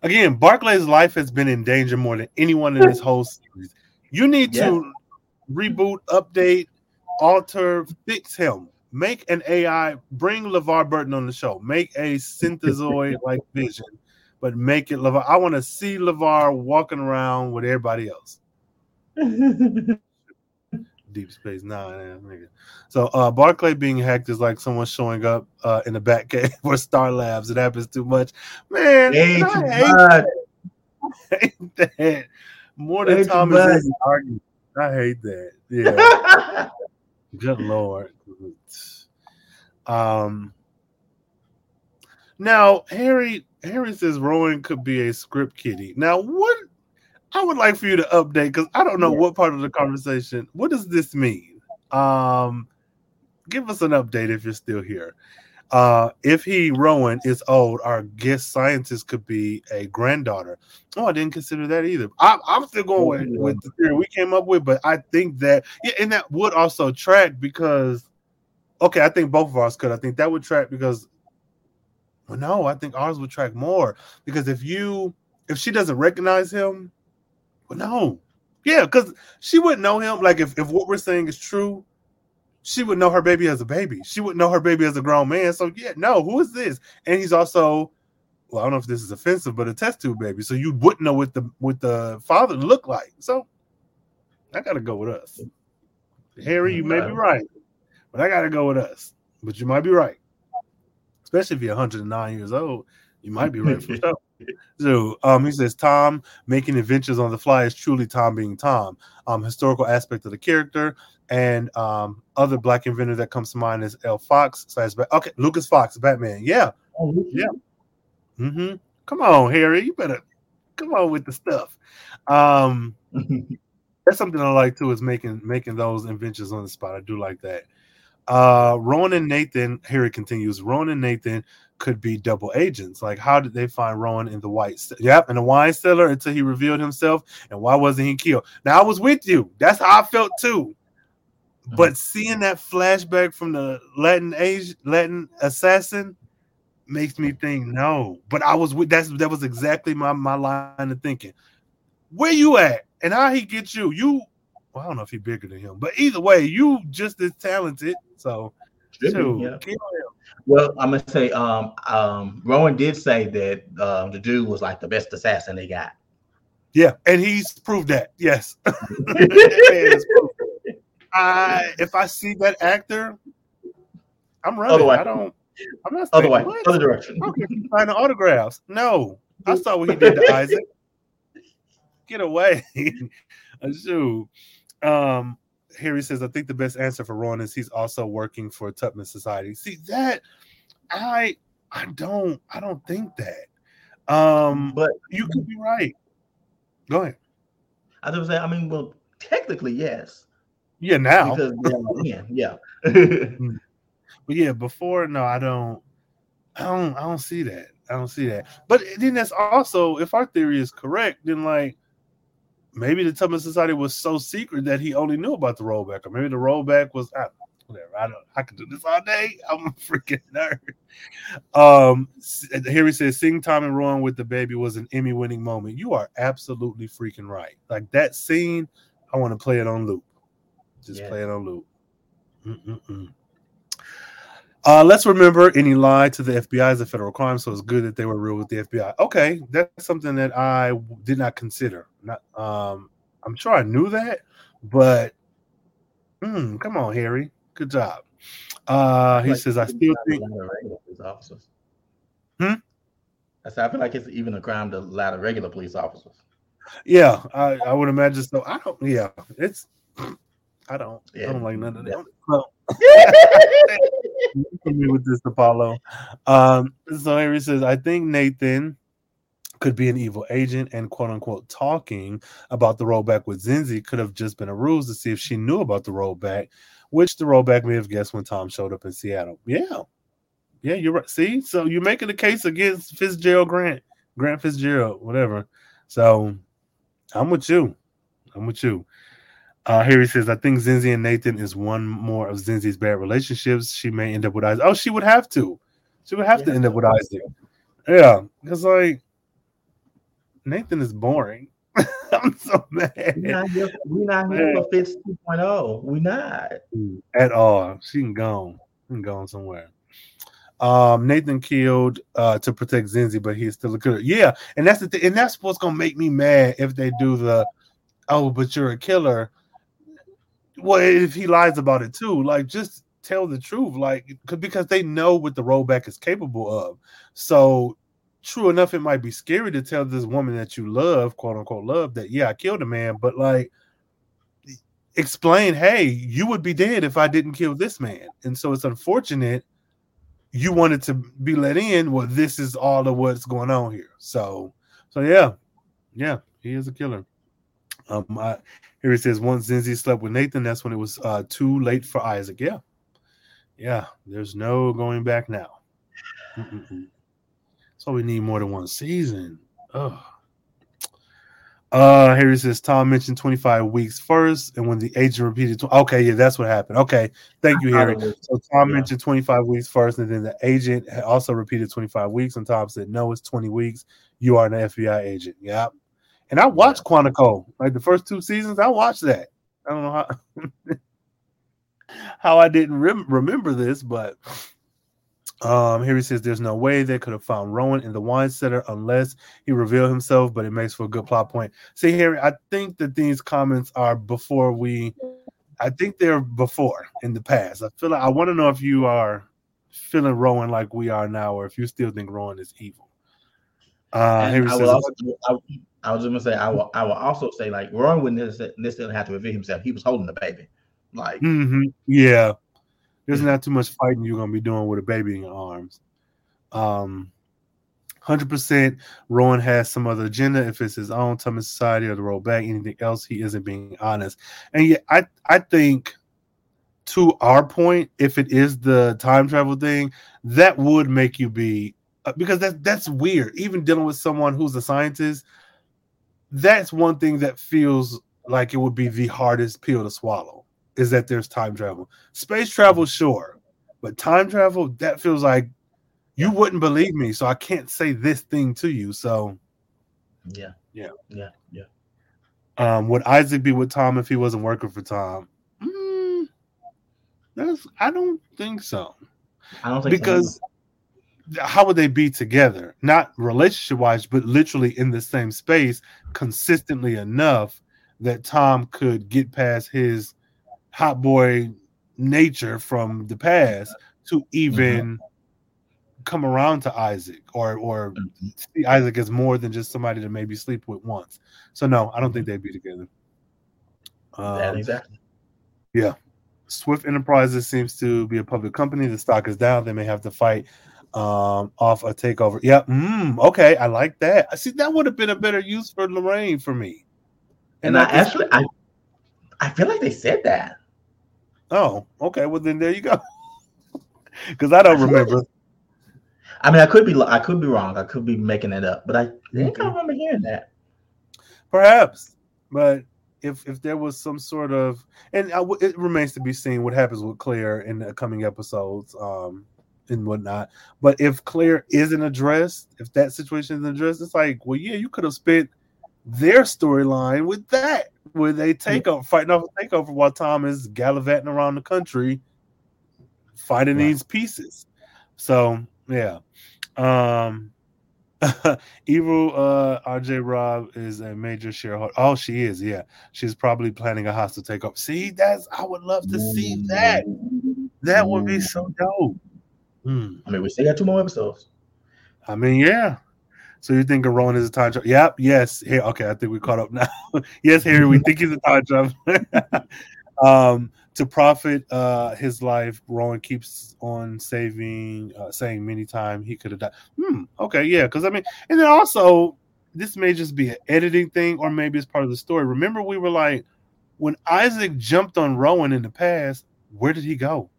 again, Barclay's life has been in danger more than anyone in this whole series. You need yeah. to reboot, update, alter, fix him. Make an AI, bring LeVar Burton on the show. Make a synthezoid like vision, but make it LeVar. I want to see LeVar walking around with everybody else. Deep Space Nine. So uh Barclay being hacked is like someone showing up uh in the back cave for Star Labs. It happens too much. Man, I, hate that. Hate that. More than Thomas arguing. I hate that. Yeah. Good lord. Um now Harry Harry says Rowan could be a script kiddie. Now what I would like for you to update because I don't know yeah. what part of the conversation. What does this mean? Um, give us an update if you're still here. Uh, if he Rowan is old, our guest scientist could be a granddaughter. Oh, I didn't consider that either. I, am still going with, with the theory we came up with, but I think that yeah, and that would also track because okay, I think both of ours could. I think that would track because well, no, I think ours would track more because if you if she doesn't recognize him, well, no. Yeah, because she wouldn't know him. Like if, if what we're saying is true, she would know her baby as a baby. She wouldn't know her baby as a grown man. So yeah, no, who is this? And he's also, well, I don't know if this is offensive, but a test tube baby. So you wouldn't know what the what the father looked like. So I gotta go with us. Harry, you may be right, but I gotta go with us. But you might be right, especially if you're 109 years old. You might be right for sure. So um, he says Tom making adventures on the fly is truly Tom being Tom. Um, historical aspect of the character and um, other black inventor that comes to mind is L. Fox slash okay Lucas Fox Batman. Yeah, oh, yeah. Mm-hmm. Come on, Harry, you better come on with the stuff. Um, that's something I like too is making making those inventions on the spot. I do like that. Uh, Rowan and Nathan, Harry continues. Rowan and Nathan could be double agents. Like, how did they find Rowan in the white? St- yep, in the wine cellar until he revealed himself. And why wasn't he killed? Now I was with you. That's how I felt too. Mm-hmm. But seeing that flashback from the Latin age Latin assassin makes me think no. But I was with that's that was exactly my my line of thinking. Where you at? And how he get you? You well, I don't know if he's bigger than him, but either way, you just as talented. So, shoot, yeah. Well, I'm gonna say, um, um, Rowan did say that um, the dude was like the best assassin they got. Yeah, and he's proved that. Yes. I if I see that actor, I'm running. Otherwise, I don't. I'm not. Other way, other direction. Okay, signing autographs. No, I saw what he did to Isaac. Get away, shoot. Um, Harry says, I think the best answer for Ron is he's also working for Tubman Society. See that I I don't I don't think that. Um but you could be right. Go ahead. I was say, I mean, well, technically, yes. Yeah, now. Because, yeah, yeah. But yeah, before, no, I don't I don't I don't see that. I don't see that. But then that's also if our theory is correct, then like maybe the Tubman Society was so secret that he only knew about the rollback, or maybe the rollback was I whatever. I don't. I could do this all day. I'm a freaking nerd. Um, here he says, "Seeing Tom and Ron with the baby was an Emmy-winning moment." You are absolutely freaking right. Like that scene, I want to play it on loop. Just yeah. play it on loop. Mm-mm-mm. Uh, let's remember any lie to the FBI is a federal crime, so it's good that they were real with the FBI. Okay, that's something that I did not consider. Not, um, I'm sure I knew that, but mm, come on, Harry, good job. Uh, he like, says, I still think. Hmm. I said I feel like it's even a crime to lie to regular police officers. Yeah, I, I would imagine so. I don't. Yeah, it's. I don't. Yeah. I don't like none of that. Yeah. me with this Apollo. Um, so Henry says, I think Nathan could be an evil agent and quote unquote talking about the rollback with Zenzi could have just been a ruse to see if she knew about the rollback, which the rollback may have guessed when Tom showed up in Seattle. Yeah. Yeah, you're right. See, so you're making a case against Fitzgerald Grant, Grant Fitzgerald, whatever. So I'm with you. I'm with you. Uh, here he says, I think Zenzi and Nathan is one more of Zenzi's bad relationships. She may end up with Isaac. Oh, she would have to. She would have to end up with Isaac. Yeah, because like Nathan is boring. I'm so mad We're not here, we not here for Fitz 2.0. We're not. at all. She can go. She can go somewhere. Um, Nathan killed uh to protect Zinzi, but he's still a killer. Yeah, and that's the thing, and that's what's gonna make me mad if they do the oh, but you're a killer. Well, if he lies about it too, like just tell the truth, like because they know what the rollback is capable of. So true enough, it might be scary to tell this woman that you love, quote unquote love, that yeah, I killed a man, but like explain, hey, you would be dead if I didn't kill this man. And so it's unfortunate you wanted to be let in. Well, this is all of what's going on here. So, so yeah, yeah, he is a killer. Um, I, here he says once Zenzi slept with Nathan, that's when it was uh too late for Isaac. Yeah, yeah. There's no going back now. Mm-mm-mm. So we need more than one season. Oh. Uh, here he says Tom mentioned 25 weeks first, and when the agent repeated, tw- okay, yeah, that's what happened. Okay, thank you, Harry. So Tom Yeah. mentioned 25 weeks first, and then the agent also repeated 25 weeks, and Tom said, No, it's 20 weeks. You are an FBI agent. Yep. And I watched Quantico, like the first two seasons, I watched that. I don't know how how I didn't rem- remember this, but um, here he says there's no way they could have found Rowan in the wine cellar unless he revealed himself, but it makes for a good plot point. See, Harry, I think that these comments are before we I think they're before in the past. I feel like I want to know if you are feeling Rowan like we are now, or if you still think Rowan is evil. Uh, I, will also, I, I was just gonna say I will I will also say like Rowan wouldn't necess- necessarily have to reveal himself. He was holding the baby. Like Mhm, yeah, there's not too much fighting you're gonna be doing with a baby in your arms. Um, hundred percent. Rowan has some other agenda. If it's his own time in society or the rollback, anything else, he isn't being honest. And yeah, I I think to our point, if it is the time travel thing, that would make you be because that that's weird. Even dealing with someone who's a scientist, that's one thing that feels like it would be the hardest pill to swallow. Is that there's time travel, space travel, sure, but time travel that feels like you wouldn't believe me, so I can't say this thing to you. So, yeah, Yeah. yeah, yeah. um, would Isaac be with Tom if he wasn't working for Tom? Mm, that's I don't think so. I don't think so because how would they be together not relationship wise but literally in the same space consistently enough that tom could get past his hot boy nature from the past to even mm-hmm. come around to isaac or or either. see isaac as more than just somebody to maybe sleep with once so no i don't think mm-hmm. they'd be together um, exactly. Swift Enterprises seems to be a public company. The stock is down. They may have to fight um, off a takeover. Yeah. Mm, okay. I like that. I see that would have been a better use for Lorraine for me. And I not actually I I feel like they said that. oh, okay. Well, then there you go. Because I don't remember. I mean, I could be I could be wrong. I could be making it up, but I think I remember hearing that. Perhaps, but if if there was some sort of, and I it remains to be seen what happens with Claire in the coming episodes, um, and whatnot. But if Claire isn't addressed, if that situation isn't addressed, it's like, well, yeah, you could have spent their storyline with that, where they take over, fighting off a takeover while Tom is gallivanting around the country, finding Right. these pieces. So yeah. Um Evil uh RJ Rob is a major shareholder. Oh, she is, yeah. She's probably planning a hostile takeover. See, that's I would love to see that. That would be so dope. Hmm. I mean, we still got two more episodes. I mean, yeah. So you think thinking Rowan is a time traveler? Yep. Yes. Here. Okay. I think we caught up now. yes, Harry. We think he's a time traveler. um, to profit uh, his life, Rowan keeps on saving, uh, saying many times he could have died. Hmm. Okay. Yeah. Because I mean, and then also this may just be an editing thing, or maybe it's part of the story. Remember, we were like, when Isaac jumped on Rowan in the past, where did he go?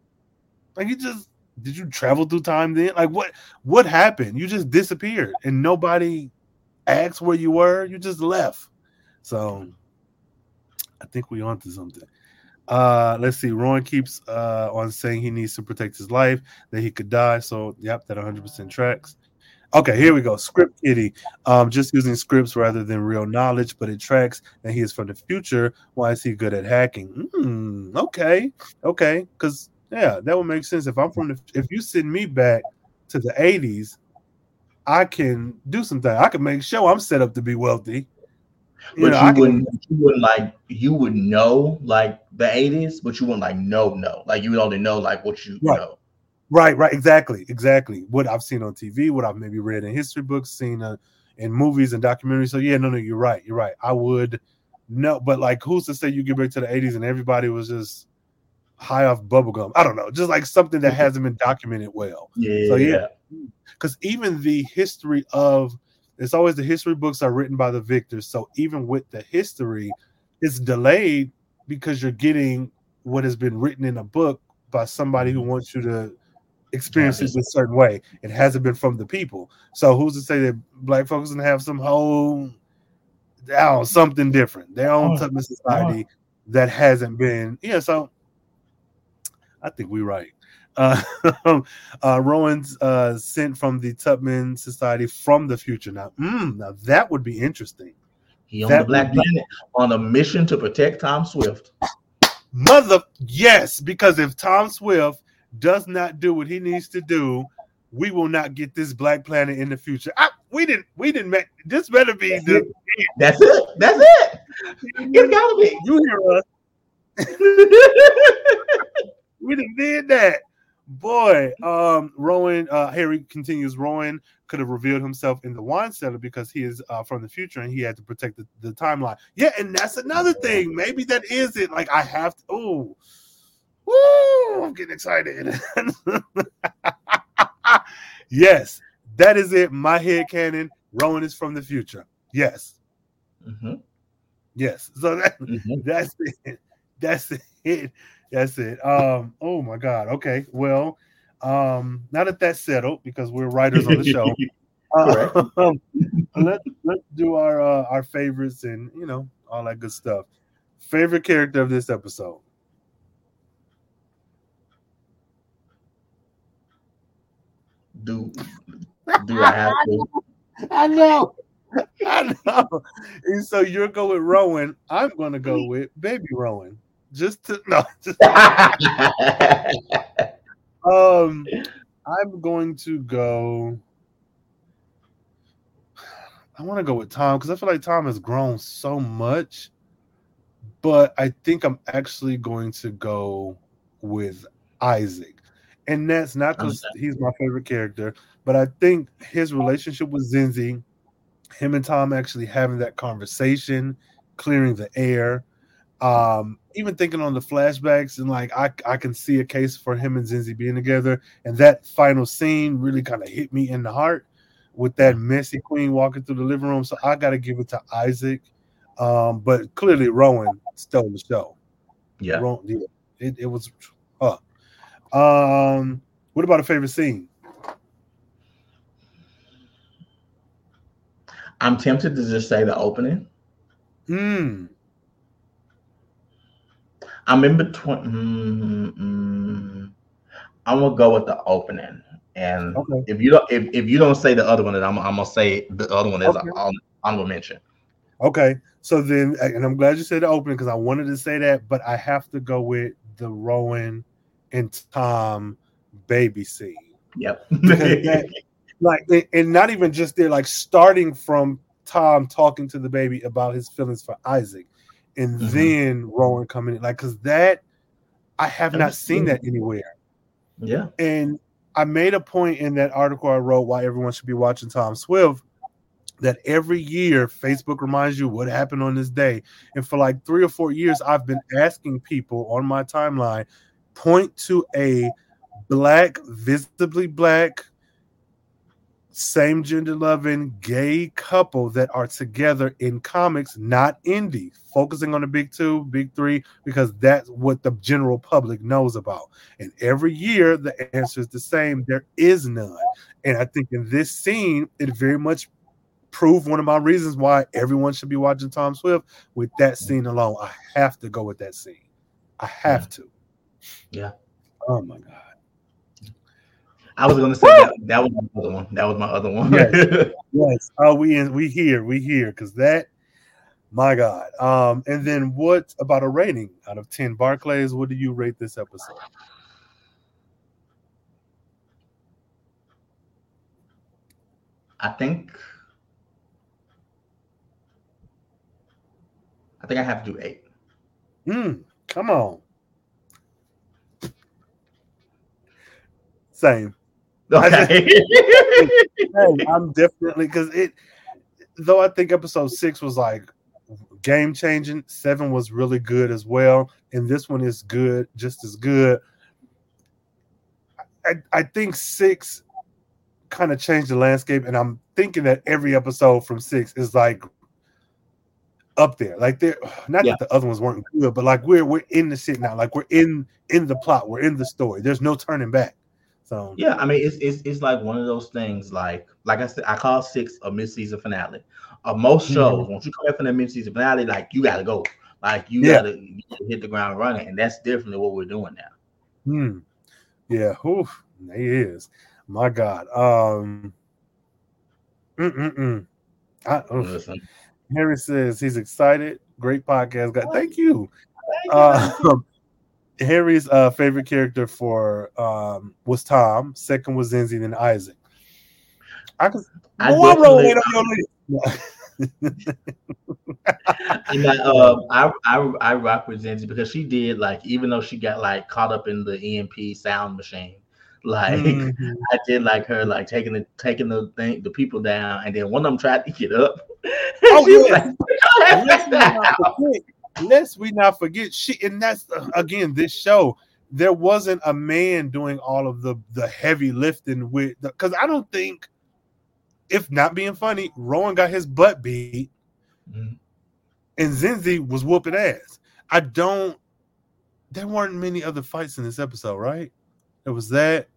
Like he just did you travel through time then? Like what what happened? You just disappeared and nobody asked where you were. You just left. So I think we onto something. Uh let's see. Rowan keeps uh on saying he needs to protect his life, that he could die. So yep, that 100% tracks. Okay, here we go. Script Kiddie. Um, just using scripts rather than real knowledge, but it tracks that he is from the future. Why is he good at hacking? Mm, okay, okay, because yeah, that would make sense. If I'm from the, if you send me back to the '80s, I can do something. I can make sure I'm set up to be wealthy. You but know, you wouldn't, can, you wouldn't like, you would know like the '80s, but you wouldn't like know, no, like you would only know like what you right. know. Right, right, exactly, exactly. What I've seen on TV, what I've maybe read in history books, seen uh, in movies and documentaries. So yeah, no, no, you're right, you're right. I would know, but like, who's to say you get back to the '80s and everybody was just high off bubblegum. I don't know, just like something that mm-hmm. hasn't been documented well. Yeah. So yeah, because even the history of it's always the history books are written by the victors. So even with the history, it's delayed because you're getting what has been written in a book by somebody who mm-hmm. wants you to experience it a certain way. It hasn't been from the people. So who's to say that black folks gonna have some whole down something different, their own type of society that hasn't been, yeah. So I think we're right. Uh, uh, Rowan's uh, sent from the Tubman Society from the future. Now, mm, now that would be interesting. He on that the Black Planet on a mission to protect Tom Swift. Mother, yes, because if Tom Swift does not do what he needs to do, we will not get this Black Planet in the future. I, we didn't. We didn't make this. Better be That's the. It. That's it. That's it. It's gotta be. You hear us? we done did that. Boy, um, Rowan, uh, Harry continues. Rowan could have revealed himself in the wine cellar because he is uh, from the future and he had to protect the, the timeline. Yeah, and that's another thing. Maybe that is it. Like I have to. Oh, woo! I'm getting excited. yes, that is it. My head canon. Rowan is from the future. Yes. Mm-hmm. Yes. So that, mm-hmm. that's it. That's it. That's it. Um, oh my God. Okay. Well, um, now that that's settled, because we're writers on the show, uh, um, let's let's do our uh, our favorites and you know all that good stuff. Favorite character of this episode. Do do I have to? I know. I know. And so you're going with Rowan. I'm going to go with Baby Rowan just to no. Just, um, I'm going to go. I want to go with Tom because I feel like Tom has grown so much, but I think I'm actually going to go with Isaac, and that's not because he's my favorite character, but I think his relationship with Zenzi, him and Tom actually having that conversation, clearing the air, um, even thinking on the flashbacks and like I, I can see a case for him and Zenzi being together. And that final scene really kind of hit me in the heart with that messy queen walking through the living room. So I got to give it to Isaac. Um, but clearly Rowan stole the show. Yeah. Rowan, yeah it, it was. Uh. Um, what about a favorite scene? I'm tempted to just say the opening. Hmm. I'm in between. Mm, mm, I'm gonna go with the opening, and okay. if you don't, if, if you don't say the other one, then I'm, I'm gonna say the other one is okay. an honorable mention. Okay, so then, and I'm glad you said the opening because I wanted to say that, but I have to go with the Rowan and Tom baby scene. Yep. that, like, and not even just there, like starting from Tom talking to the baby about his feelings for Isaac and mm-hmm. then Rowan coming in, like because that I have not seen that anywhere. Yeah, and I made a point in that article I wrote why everyone should be watching Tom Swift that every year Facebook reminds you what happened on this day. And for like three or four years, I've been asking people on my timeline point to a black, visibly black, same gender loving gay couple that are together in comics, not indie, focusing on the big two, big three, because that's what the general public knows about. And every year, the answer is the same there is none. And I think in this scene, it very much proved one of my reasons why everyone should be watching Tom Swift with that scene alone. I have to go with that scene. I have yeah. to. Yeah. Oh my God. I was gonna say that, that was my other one. That was my other one. Yes. yes. Oh, we in, we here, we here, because that, my God. Um, and then what about a rating out of 10 Barclays? What do you rate this episode? I think I think I have to do eight. Mm, come on. Same. Okay. hey, I'm definitely because it. Though I think episode six was like game changing, seven was really good as well, and this one is good, just as good. I, I think six kind of changed the landscape, and I'm thinking that every episode from six is like up there. Like there, not Yeah. that the other ones weren't good, but like we're we're in the shit now. Like we're in in the plot, we're in the story. There's no turning back. So yeah, I mean it's, it's it's like one of those things. Like like I said, I call six a mid season finale. Uh, most Mhm. shows, once you come back from the mid season finale, like you gotta go. Like you Yeah. gotta, you gotta hit the ground running, and that's definitely what we're doing now. Hmm. Yeah. Oof, it is. My God. Um. Mm-mm-mm. I, Harry says he's excited. Great podcast, guy. Thank you. Um, Harry's uh, favorite character for um, was Tom. Second was Zenzi, then Isaac. I could. I Well, I wrote definitely- it on your list. And I, um, I, I, I rock with Zenzi because she did like, even though she got like caught up in the EMP sound machine, like Mhm. I did like her like taking the taking the thing, the people down, and then one of them tried to get up. Oh, She was yeah. like, Lest we not forget, we not forget, she and that's uh, again this show. There wasn't a man doing all of the the heavy lifting with because I don't think, if not being funny, Rowan got his butt beat Mhm. and Zenzi was whooping ass. I don't. There weren't many other fights in this episode, right? It was that.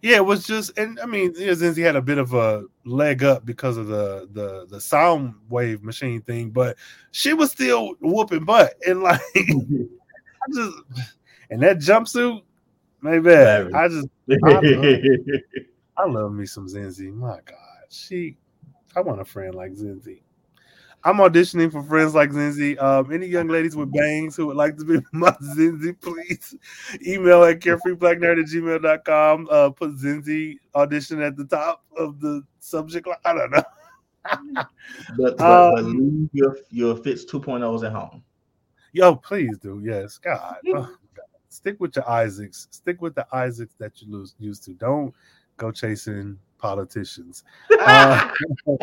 Yeah, it was just, and I mean, yeah, Zenzi had a bit of a leg up because of the the the sound wave machine thing, but she was still whooping butt, and like, I just, and that jumpsuit, maybe. I just, I I love me some Zenzi. My God, she, I want a friend like Zenzi. I'm auditioning for friends like Zenzi. Um, any young ladies with bangs who would like to be my Zenzi, please email at carefreeblacknerd at gmail.com. Uh, put Zenzi audition at the top of the subject line. I don't know. but, but, Um, but leave your your Fitz 2.0s at home. Yo, please do. Yes, God. Oh, God. Stick with your Isaacs. Stick with the Isaacs that you lose used to. Don't go chasing politicians. Uh,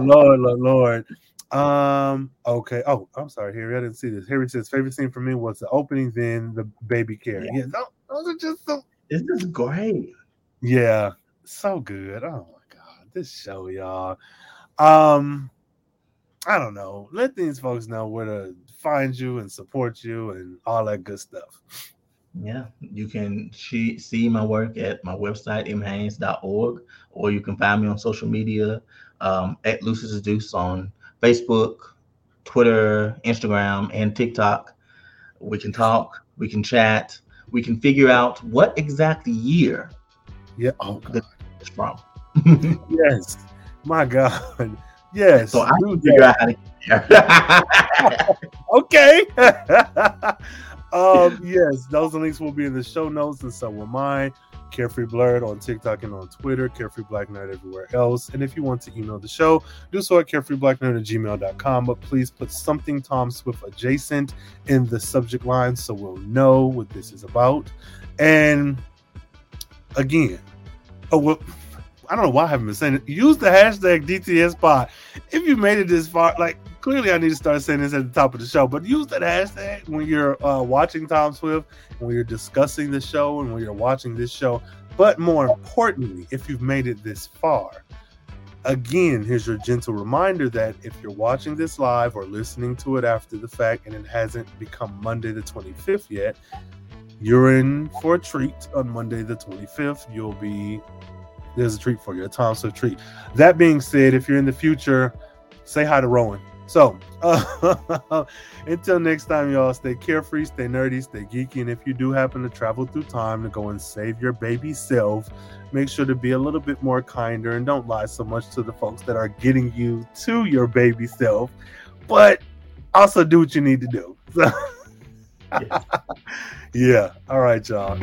Lord, Lord, Lord. Um, okay. Oh, I'm sorry, Harry. I didn't see this. Harry says favorite scene for me was the opening, then the baby carry. Yeah, tho- those are just so This is great. yeah, so good. Oh my god, this show, y'all. Um, I don't know. Let these folks know where to find you and support you and all that good stuff. Yeah, you can she, see my work at my website, mhaines.org, or you can find me on social media um, at Lucis Deuce on Facebook, Twitter, Instagram, and TikTok. We can talk, we can chat, we can figure out what exact year Yeah. Oh god. it's from. Yes. My God. Yes. so I do figure out how to get there. okay. um, yes, those links will be in the show notes, and so will mine. Carefree Blerd on TikTok and on Twitter, Carefree Black Nerd everywhere else. And if you want to email the show, do so at carefreeblacknerd at gmail.com. But please put something Tom Swift adjacent in the subject line so we'll know what this is about. And again, oh, well, I don't know why I haven't been saying it. Use the hashtag DTS Pod. If you made it this far, like clearly I need to start saying this at the top of the show, but use that hashtag when you're uh, watching Tom Swift, when you're discussing the show, and when you're watching this show. But more importantly, if you've made it this far, again, here's your gentle reminder that if you're watching this live or listening to it after the fact and it hasn't become Monday the 25th yet, you're in for a treat on Monday the 25th. You'll be there's a treat for you, a Tom Swift treat. That being said, if you're in the future, say hi to Rowan. So, uh, until next time, y'all, stay carefree, stay nerdy, stay geeky. And if you do happen to travel through time to go and save your baby self, make sure to be a little bit more kinder and don't lie so much to the folks that are getting you to your baby self, but also do what you need to do. So, yeah. yeah. All right, y'all.